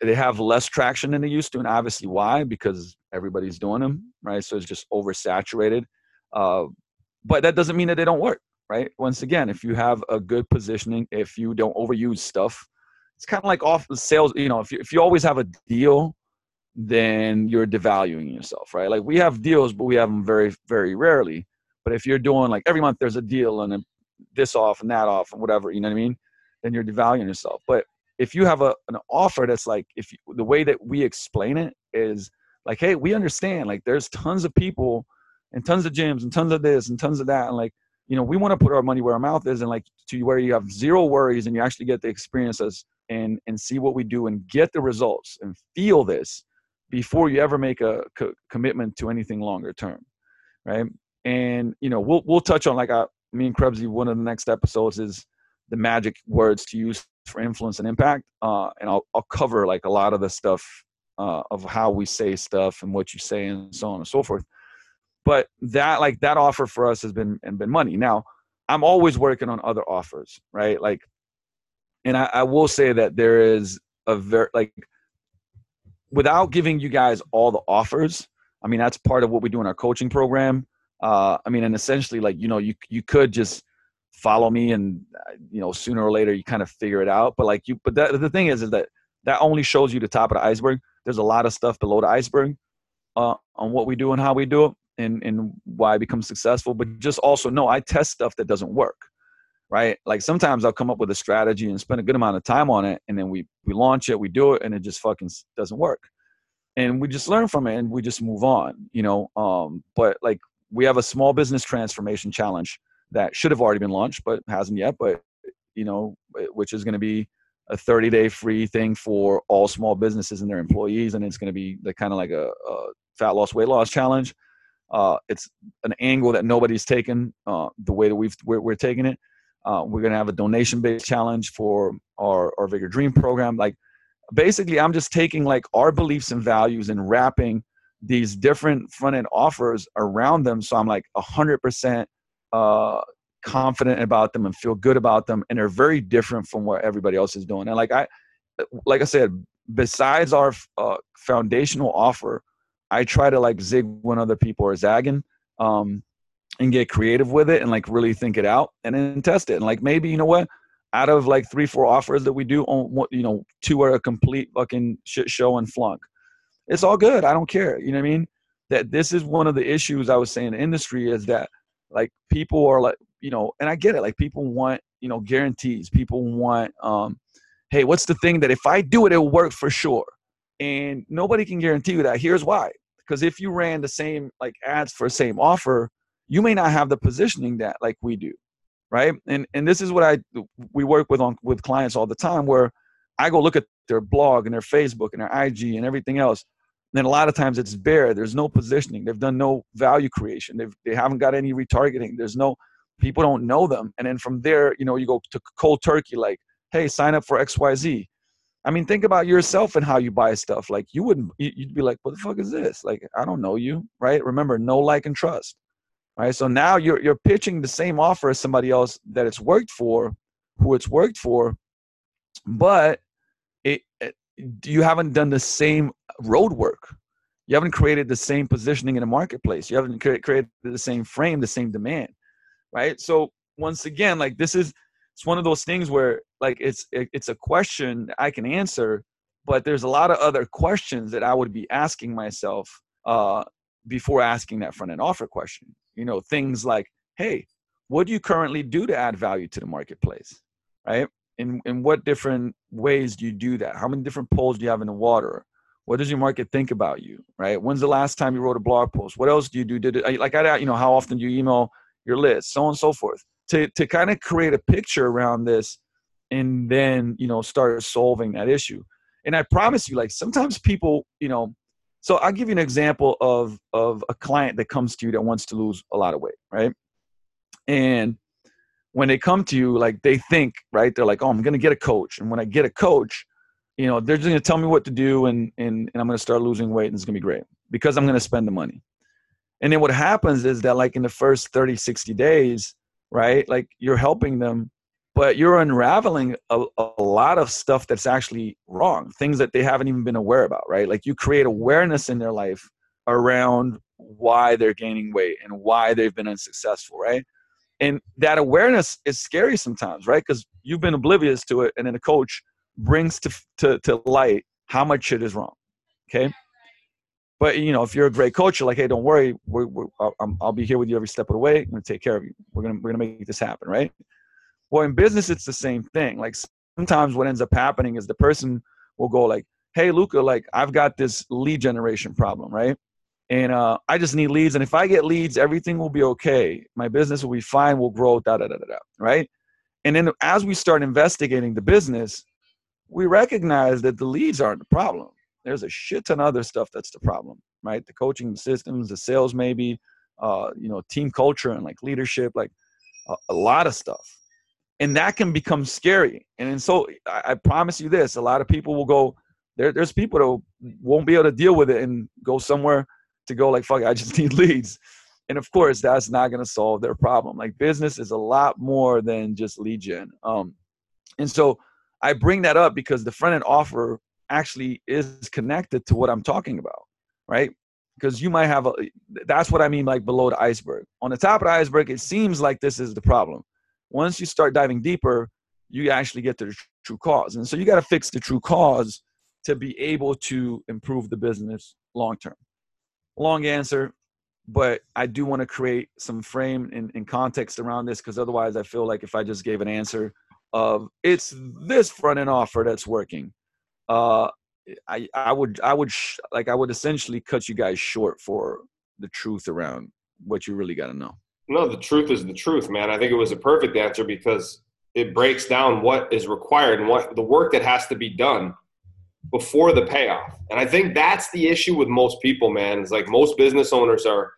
they have less traction than they used to, and obviously why? Because everybody's doing them, right? So it's just oversaturated. Uh, but that doesn't mean that they don't work, right? Once again, if you have a good positioning, if you don't overuse stuff, it's kind of like off the sales. You know, if you, if you always have a deal, then you're devaluing yourself, right? Like we have deals, but we have them very, very rarely. But if you're doing like every month there's a deal and this off and that off and whatever, you know what I mean? Then you're devaluing yourself. But if you have a, an offer that's like if you, the way that we explain it is like hey we understand like there's tons of people and tons of gyms and tons of this and tons of that and like you know, we want to put our money where our mouth is and like to where you have zero worries and you actually get the experiences and and see what we do and get the results and feel this before you ever make a co- commitment to anything longer term, right? And you know, we'll we'll touch on like I, me and Krebsy. One of the next episodes is the magic words to use for influence and impact, uh, and I'll I'll cover like a lot of the stuff uh, of how we say stuff and what you say and so on and so forth. But that like that offer for us has been and been money. Now I'm always working on other offers, right? Like, and I, I will say that there is a very like without giving you guys all the offers. I mean, that's part of what we do in our coaching program. Uh, I mean, and essentially, like you know, you you could just follow me, and uh, you know, sooner or later, you kind of figure it out. But like you, but that, the thing is, is that that only shows you the top of the iceberg. There's a lot of stuff below the iceberg uh, on what we do and how we do it, and and why I become successful. But just also know I test stuff that doesn't work, right? Like sometimes I'll come up with a strategy and spend a good amount of time on it, and then we we launch it, we do it, and it just fucking doesn't work and we just learn from it and we just move on you know um, but like we have a small business transformation challenge that should have already been launched but hasn't yet but you know which is going to be a 30 day free thing for all small businesses and their employees and it's going to be the kind of like a, a, fat loss weight loss challenge. Uh, it's an angle that nobody's taken uh, the way that we've we're, we're taking it. Uh, we're going to have a donation based challenge for our our Vigor Ground program. Like basically i'm just taking like our beliefs and values and wrapping these different front end offers around them so i'm like 100% uh, confident about them and feel good about them and they're very different from what everybody else is doing and like i like i said besides our uh, foundational offer i try to like zig when other people are zagging um, and get creative with it and like really think it out and then test it and like maybe you know what out of like three, four offers that we do, on you know, two are a complete fucking shit show and flunk. It's all good. I don't care. You know what I mean? That this is one of the issues I was saying in the industry is that like people are like, you know, and I get it. Like people want, you know, guarantees. People want, um, hey, what's the thing that if I do it, it'll work for sure. And nobody can guarantee you that. Here's why. Because if you ran the same like ads for same offer, you may not have the positioning that like we do right? And and this is what I we work with on with clients all the time where I go look at their blog and their Facebook and their IG and everything else. Then a lot of times it's bare. There's no positioning. They've done no value creation. They've they haven't got any retargeting. There's no people don't know them. And then from there, you know, you go to cold turkey like, hey, sign up for XYZ. I mean, think about yourself and how you buy stuff. Like you wouldn't you'd be like, what the fuck is this? Like, I don't know you, right? Remember, no like and trust right? So now you're you're pitching the same offer as somebody else that it's worked for, who it's worked for, but it, it you haven't done the same road work. You haven't created the same positioning in the marketplace. You haven't created the same frame, the same demand, right? So once again, like this is it's one of those things where like it's it, it's a question I can answer, but there's a lot of other questions that I would be asking myself uh, before asking that front end offer question you know things like hey what do you currently do to add value to the marketplace right in in what different ways do you do that? How many different poles do you have in the water? What does your market think about you right? When's the last time you wrote a blog post? What else do you do? Did it like i you know how often do you email your list? So on and so forth. To to kind of create a picture around this and then you know start solving that issue. And i promise you like sometimes people you know so I'll give you an example of of a client that comes to you that wants to lose a lot of weight, right? And when they come to you, like they think, right? They're like, oh, I'm gonna get a coach, and when I get a coach, you know, they're just gonna tell me what to do, and and, and I'm gonna start losing weight, and it's gonna be great because I'm gonna spend the money. And then what happens is that like in the first 30, 60 days, right? Like you're helping them but you're unraveling a, a, lot of stuff that's actually wrong things that they haven't even been aware about right like you create awareness in their life around why they're gaining weight and why they've been unsuccessful right and that awareness is scary sometimes right? Because you've been oblivious to it and then a coach brings to, to, to light how much shit is wrong okay? But you know if you're a great coach you're like hey don't worry. We're, we're, I'll, I'll be here with you every step of the way. I'm going to take care of you. We're going we're to make this happen right? Well, in business, it's the same thing. Like sometimes what ends up happening is the person will go like, "Hey, luka like I've got this lead generation problem, right? And uh, I just need leads. And if I get leads, everything will be okay. My business will be fine. We'll grow. Da da da da da. Right. And then as we start investigating the business, we recognize that the leads aren't the problem. There's a shit ton of other stuff that's the problem. Right. The coaching systems, the sales, maybe, uh, you know, team culture and like leadership, like a, a lot of stuff. And that can become scary. And, and so I, I promise you this: a lot of people will go. There, there's people that won't be able to deal with it and go somewhere to go like fuck i just need leads. And of course that's not going to solve their problem. Like business is a lot more than just lead gen. Um, and so i bring that up because the front end offer actually is connected to what i'm talking about right? Because you might have a that's what i mean like below the iceberg. On the top of the iceberg it seems like this is the problem. Once you start diving deeper you actually get to the true cause. And so you got to fix the true cause to be able to improve the business long term long answer, but I do want to create some frame and, and context around this because otherwise, I feel like if I just gave an answer of it's this front end offer that's working, uh, I I would I would sh- like I would essentially cut you guys short for the truth around what you really got to know. No, the truth is the truth, man. I think it was a perfect answer because it breaks down what is required and what the work that has to be done before the payoff. And I think that's the issue with most people, man. It's like most business owners are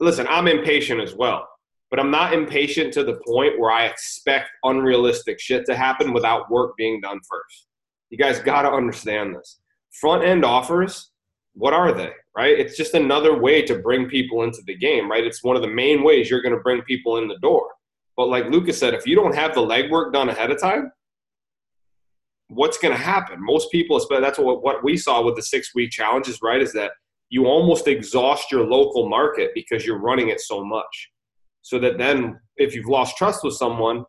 listen, I'm impatient as well, but I'm not impatient to the point where I expect unrealistic shit to happen without work being done first. You guys got to understand this. Front end offers, what are they, right? It's just another way to bring people into the game, right? It's one of the main ways you're going to bring people in the door. But like Lucas said, if you don't have the legwork done ahead of time, what's going to happen? Most people, that's what, what we saw with the six week challenges, right? Is that you almost exhaust your local market because you're running it so much. So that then, if you've lost trust with someone,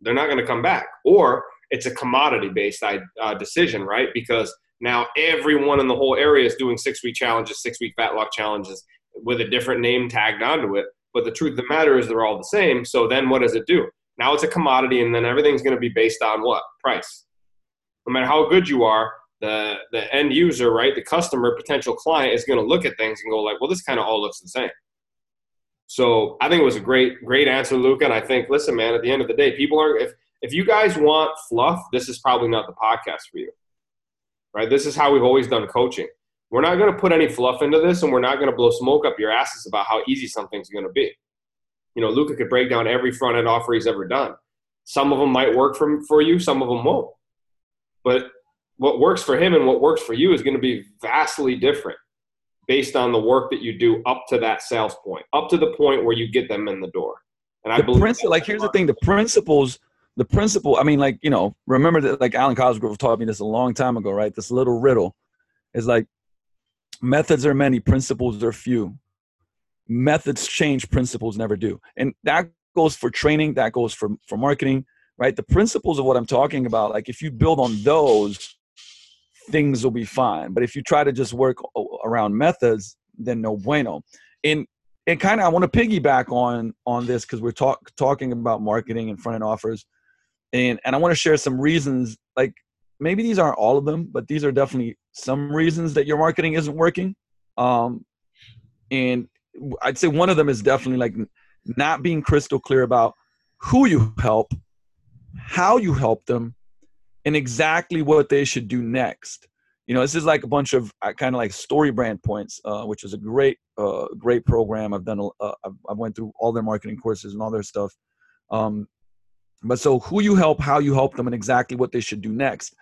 they're not going to come back. Or it's a commodity based uh, decision, right? Because now everyone in the whole area is doing six week challenges, six week fat lock challenges with a different name tagged onto it. But the truth of the matter is they're all the same. So then what does it do? Now it's a commodity, and then everything's going to be based on what? Price no matter how good you are, the the end user, right, the customer, potential client is going to look at things and go like, well, this kind of all looks the same. So I think it was a great great answer, Luka. And I think, listen, man, at the end of the day, people are if if you guys want fluff, this is probably not the podcast for you. Right? This is how we've always done coaching. We're not going to put any fluff into this, and we're not going to blow smoke up your asses about how easy something's going to be. You know, Luka could break down every front end offer he's ever done. Some of them might work for, for you, some of them won't. But what works for him and what works for you is going to be vastly different based on the work that you do up to that sales point, up to the point where you get them in the door. And I the believe principle, like here's the thing: the principles, the principle. I mean, like you know, remember that like Alwyn Cosgrove taught me this a long time ago, right? This little riddle is like methods are many, principles are few. Methods change, principles never do, and that goes for training. That goes for for marketing right? The principles of what I'm talking about, like if you build on those, things will be fine. But if you try to just work around methods, then no bueno. And and kind of I want to piggyback on on this because we're talk, talking about marketing and front end offers, and and I want to share some reasons. Like maybe these aren't all of them, but these are definitely some reasons that your marketing isn't working. Um, and I'd say one of them is definitely like not being crystal clear about who you help how you help them, and exactly what they should do next. You know, this is like a bunch of uh, kind of like story brand points, uh, which is a great, uh, great program. I've done, uh, I've went through all their marketing courses and all their stuff. Um, but so who you help, how you help them, and exactly what they should do next.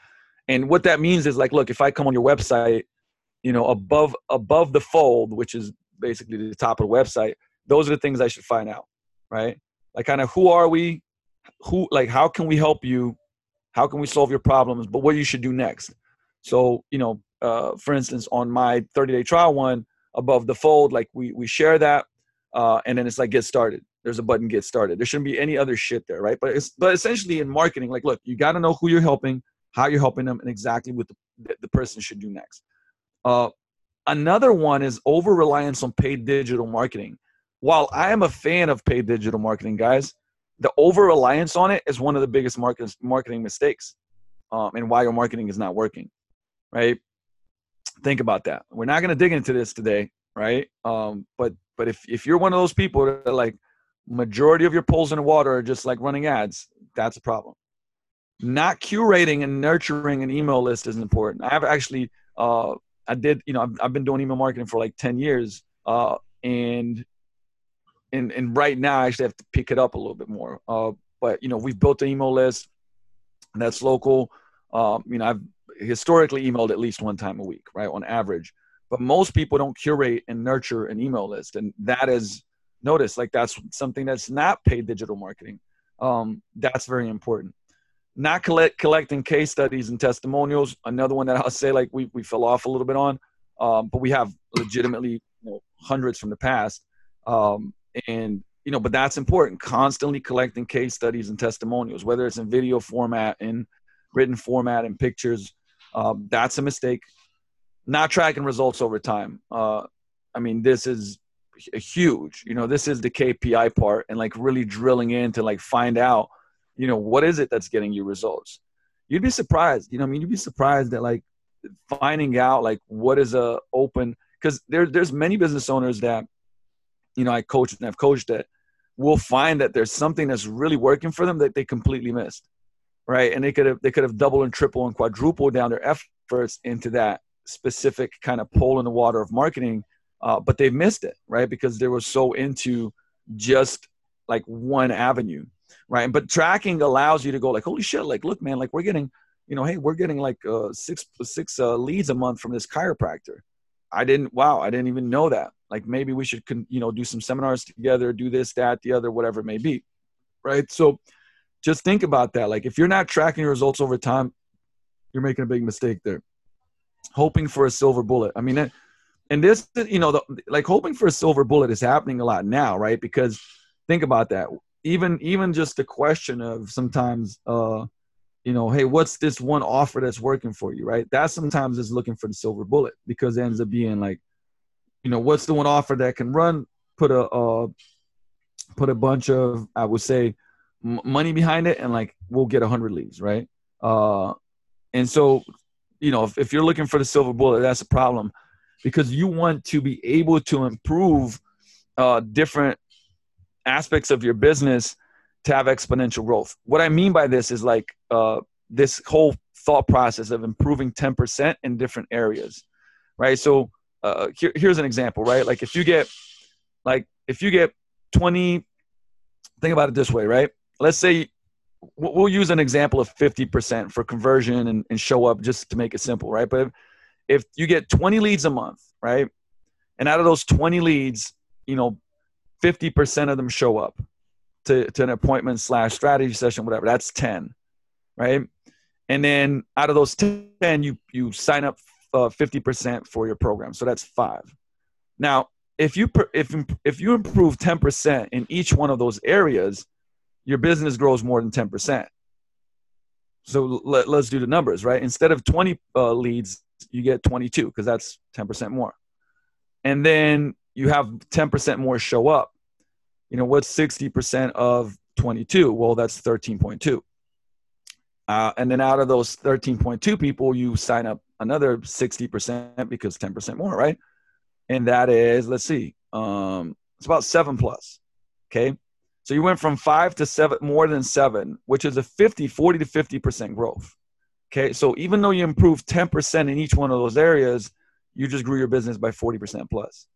And what that means is like, look, if I come on your website, you know, above above the fold, which is basically the top of the website, those are the things I should find out, right? Like, kind of who are we? Who like how can we help you? How can we solve your problems? But what you should do next. So you know uh, for instance on my 30 day trial one above the fold like we we share that uh, and then it's like get started. There's a button get started. There shouldn't be any other shit there right? But it's but essentially in marketing like look you got to know who you're helping how you're helping them and exactly what the, the person should do next. Uh, another one is over reliance on paid digital marketing. While i am a fan of paid digital marketing guys the over reliance on it is one of the biggest market, marketing mistakes um, and why your marketing is not working right think about that we're not going to dig into this today right? Um, but but if if you're one of those people that like majority of your poles in the water are just like running ads, that's a problem. Not curating and nurturing an email list is important. I have actually uh, I did you know I've, I've been doing email marketing for like ten years, uh, and and and right now I actually have to pick it up a little bit more. Uh, but you know we've built an email list that's local. Um, you know I've historically emailed at least one time a week, right, on average. But most people don't curate and nurture an email list, and that is notice like that's something that's not paid digital marketing. Um, that's very important. Not collect collecting case studies and testimonials. Another one that I'll say like we we fell off a little bit on, um, but we have legitimately you know, hundreds from the past, um, and you know, but that's important. Constantly collecting case studies and testimonials, whether it's in video format, in written format, and pictures. Um, that's a mistake not tracking results over time. Uh, I mean, this is huge. You know, this is the KPI part, and like really drilling in to like find out, you know, what is it that's getting you results. You'd be surprised. You know, I mean, you'd be surprised that like finding out like what is a open because there there's many business owners that, you know, I coach and I've coached that will find that there's something that's really working for them that they completely missed, right? And they could have they could have double and triple and quadruple down their efforts into that specific kind of pole in the water of marketing, uh, but they missed it, right? Because they were so into just like one avenue, right? But tracking allows you to go like, holy shit, like, look, man, like we're getting, you know, hey, we're getting like uh, six six uh, leads a month from this chiropractor. I didn't, wow, I didn't even know that. Like maybe we should, you know, do some seminars together, do this, that, the other, whatever it may be, right? So just think about that. Like if you're not tracking your results over time, you're making a big mistake there hoping for a silver bullet. I mean, and this, you know, the, like hoping for a silver bullet is happening a lot now, right? Because think about that. Even even just the question of sometimes, uh, you know, hey, what's this one offer that's working for you, right? That sometimes is looking for the silver bullet because it ends up being like, you know, what's the one offer that can run, put a uh, put a bunch of, I would say, m- money behind it, and like we'll get a hundred leads, right? Uh, and so you know, if, if you're looking for the silver bullet, that's a problem because you want to be able to improve uh, different aspects of your business to have exponential growth. What I mean by this is like uh, this whole thought process of improving 10% in different areas, right? So uh, here, here's an example, right? Like if you get, like if you get 20, think about it this way, right? Let's say we'll use an example of 50% for conversion and, and show up just to make it simple, right? But if, if you get 20 leads a month, right? And out of those 20 leads, you know, 50% of them show up to, to an appointment slash strategy session, whatever. That's 10, right? And then out of those 10, you, you sign up uh, 50% for your program. So that's five. Now, if you, if, if you improve 10% in each one of those areas, your business grows more than 10%. So let, us do the numbers, right? Instead of 20 uh, leads, you get 22 because that's 10% more. And then you have 10% more show up. You know, what's 60% of 22? Well, that's 13.2. Uh, and then out of those 13.2 people, you sign up another 60% because 10% more, right? And that is, let's see, um, it's about seven plus. Okay. So you went from five to seven, more than seven, which is a 50, 40 to 50% growth. Okay. So even though you improved 10% in each one of those areas, you just grew your business by 40% plus.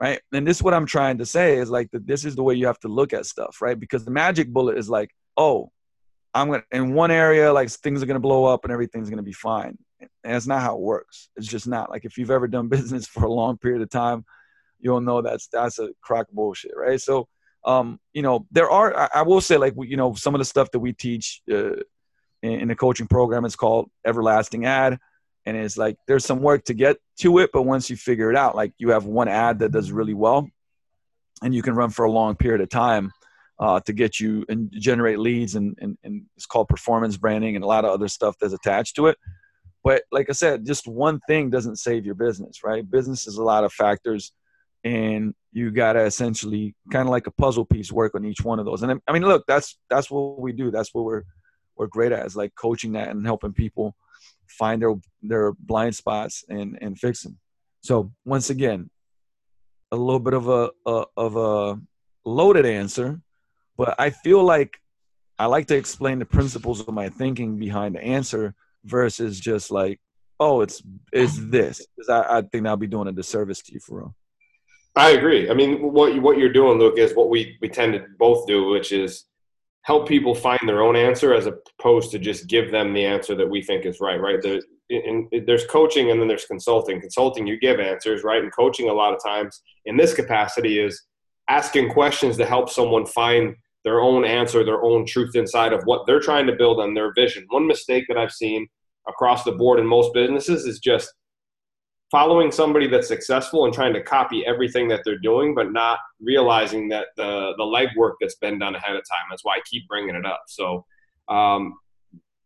Right. And this is what I'm trying to say is like that this is the way you have to look at stuff, right? Because the magic bullet is like, oh, I'm gonna in one area, like things are gonna blow up and everything's gonna be fine. And that's not how it works. It's just not. Like if you've ever done business for a long period of time, you'll know that's that's a crock bullshit, right? So um, you know, there are, I, I will say, like, you know, some of the stuff that we teach uh, in, in the coaching program is called everlasting ad. And it's like there's some work to get to it, but once you figure it out, like you have one ad that does really well, and you can run for a long period of time uh, to get you and generate leads, and, and, and it's called performance branding and a lot of other stuff that's attached to it. But like I said, just one thing doesn't save your business, right? Business is a lot of factors and you got to essentially kind of like a puzzle piece work on each one of those and i mean look that's that's what we do that's what we're we're great at is like coaching that and helping people find their their blind spots and and fix them so once again a little bit of a, a of a loaded answer, but I feel like I like to explain the principles of my thinking behind the answer versus just like, oh, it's it's this. Because I, I think I'll be doing a disservice to you for real. I agree. I mean, what what you're doing, Luke, is what we we tend to both do, which is help people find their own answer as opposed to just give them the answer that we think is right. Right? In, in, there's coaching and then there's consulting. Consulting, you give answers, right? And coaching, a lot of times in this capacity, is asking questions to help someone find their own answer, their own truth inside of what they're trying to build on their vision. One mistake that I've seen across the board in most businesses is just following somebody that's successful and trying to copy everything that they're doing, but not realizing that the the legwork that's been done ahead of time. That's why I keep bringing it up. So um,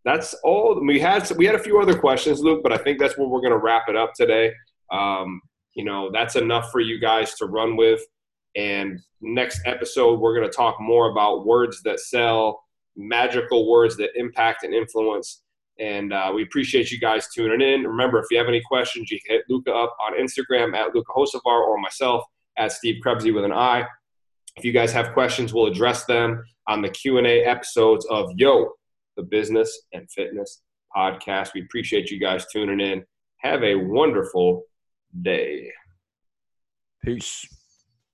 that's all we had. We had a few other questions, Luke, but I think that's where we're going to wrap it up today. Um, you know, that's enough for you guys to run with. And next episode, we're going to talk more about words that sell, magical words that impact and influence. And uh, we appreciate you guys tuning in. Remember, if you have any questions, you hit Luka up on Instagram at Luka Hocevar or myself at Steve Krebsy with an I. If you guys have questions, we'll address them on the Q&A episodes of Yo, the Business and Fitness Podcast. We appreciate you guys tuning in. Have a wonderful day. Peace.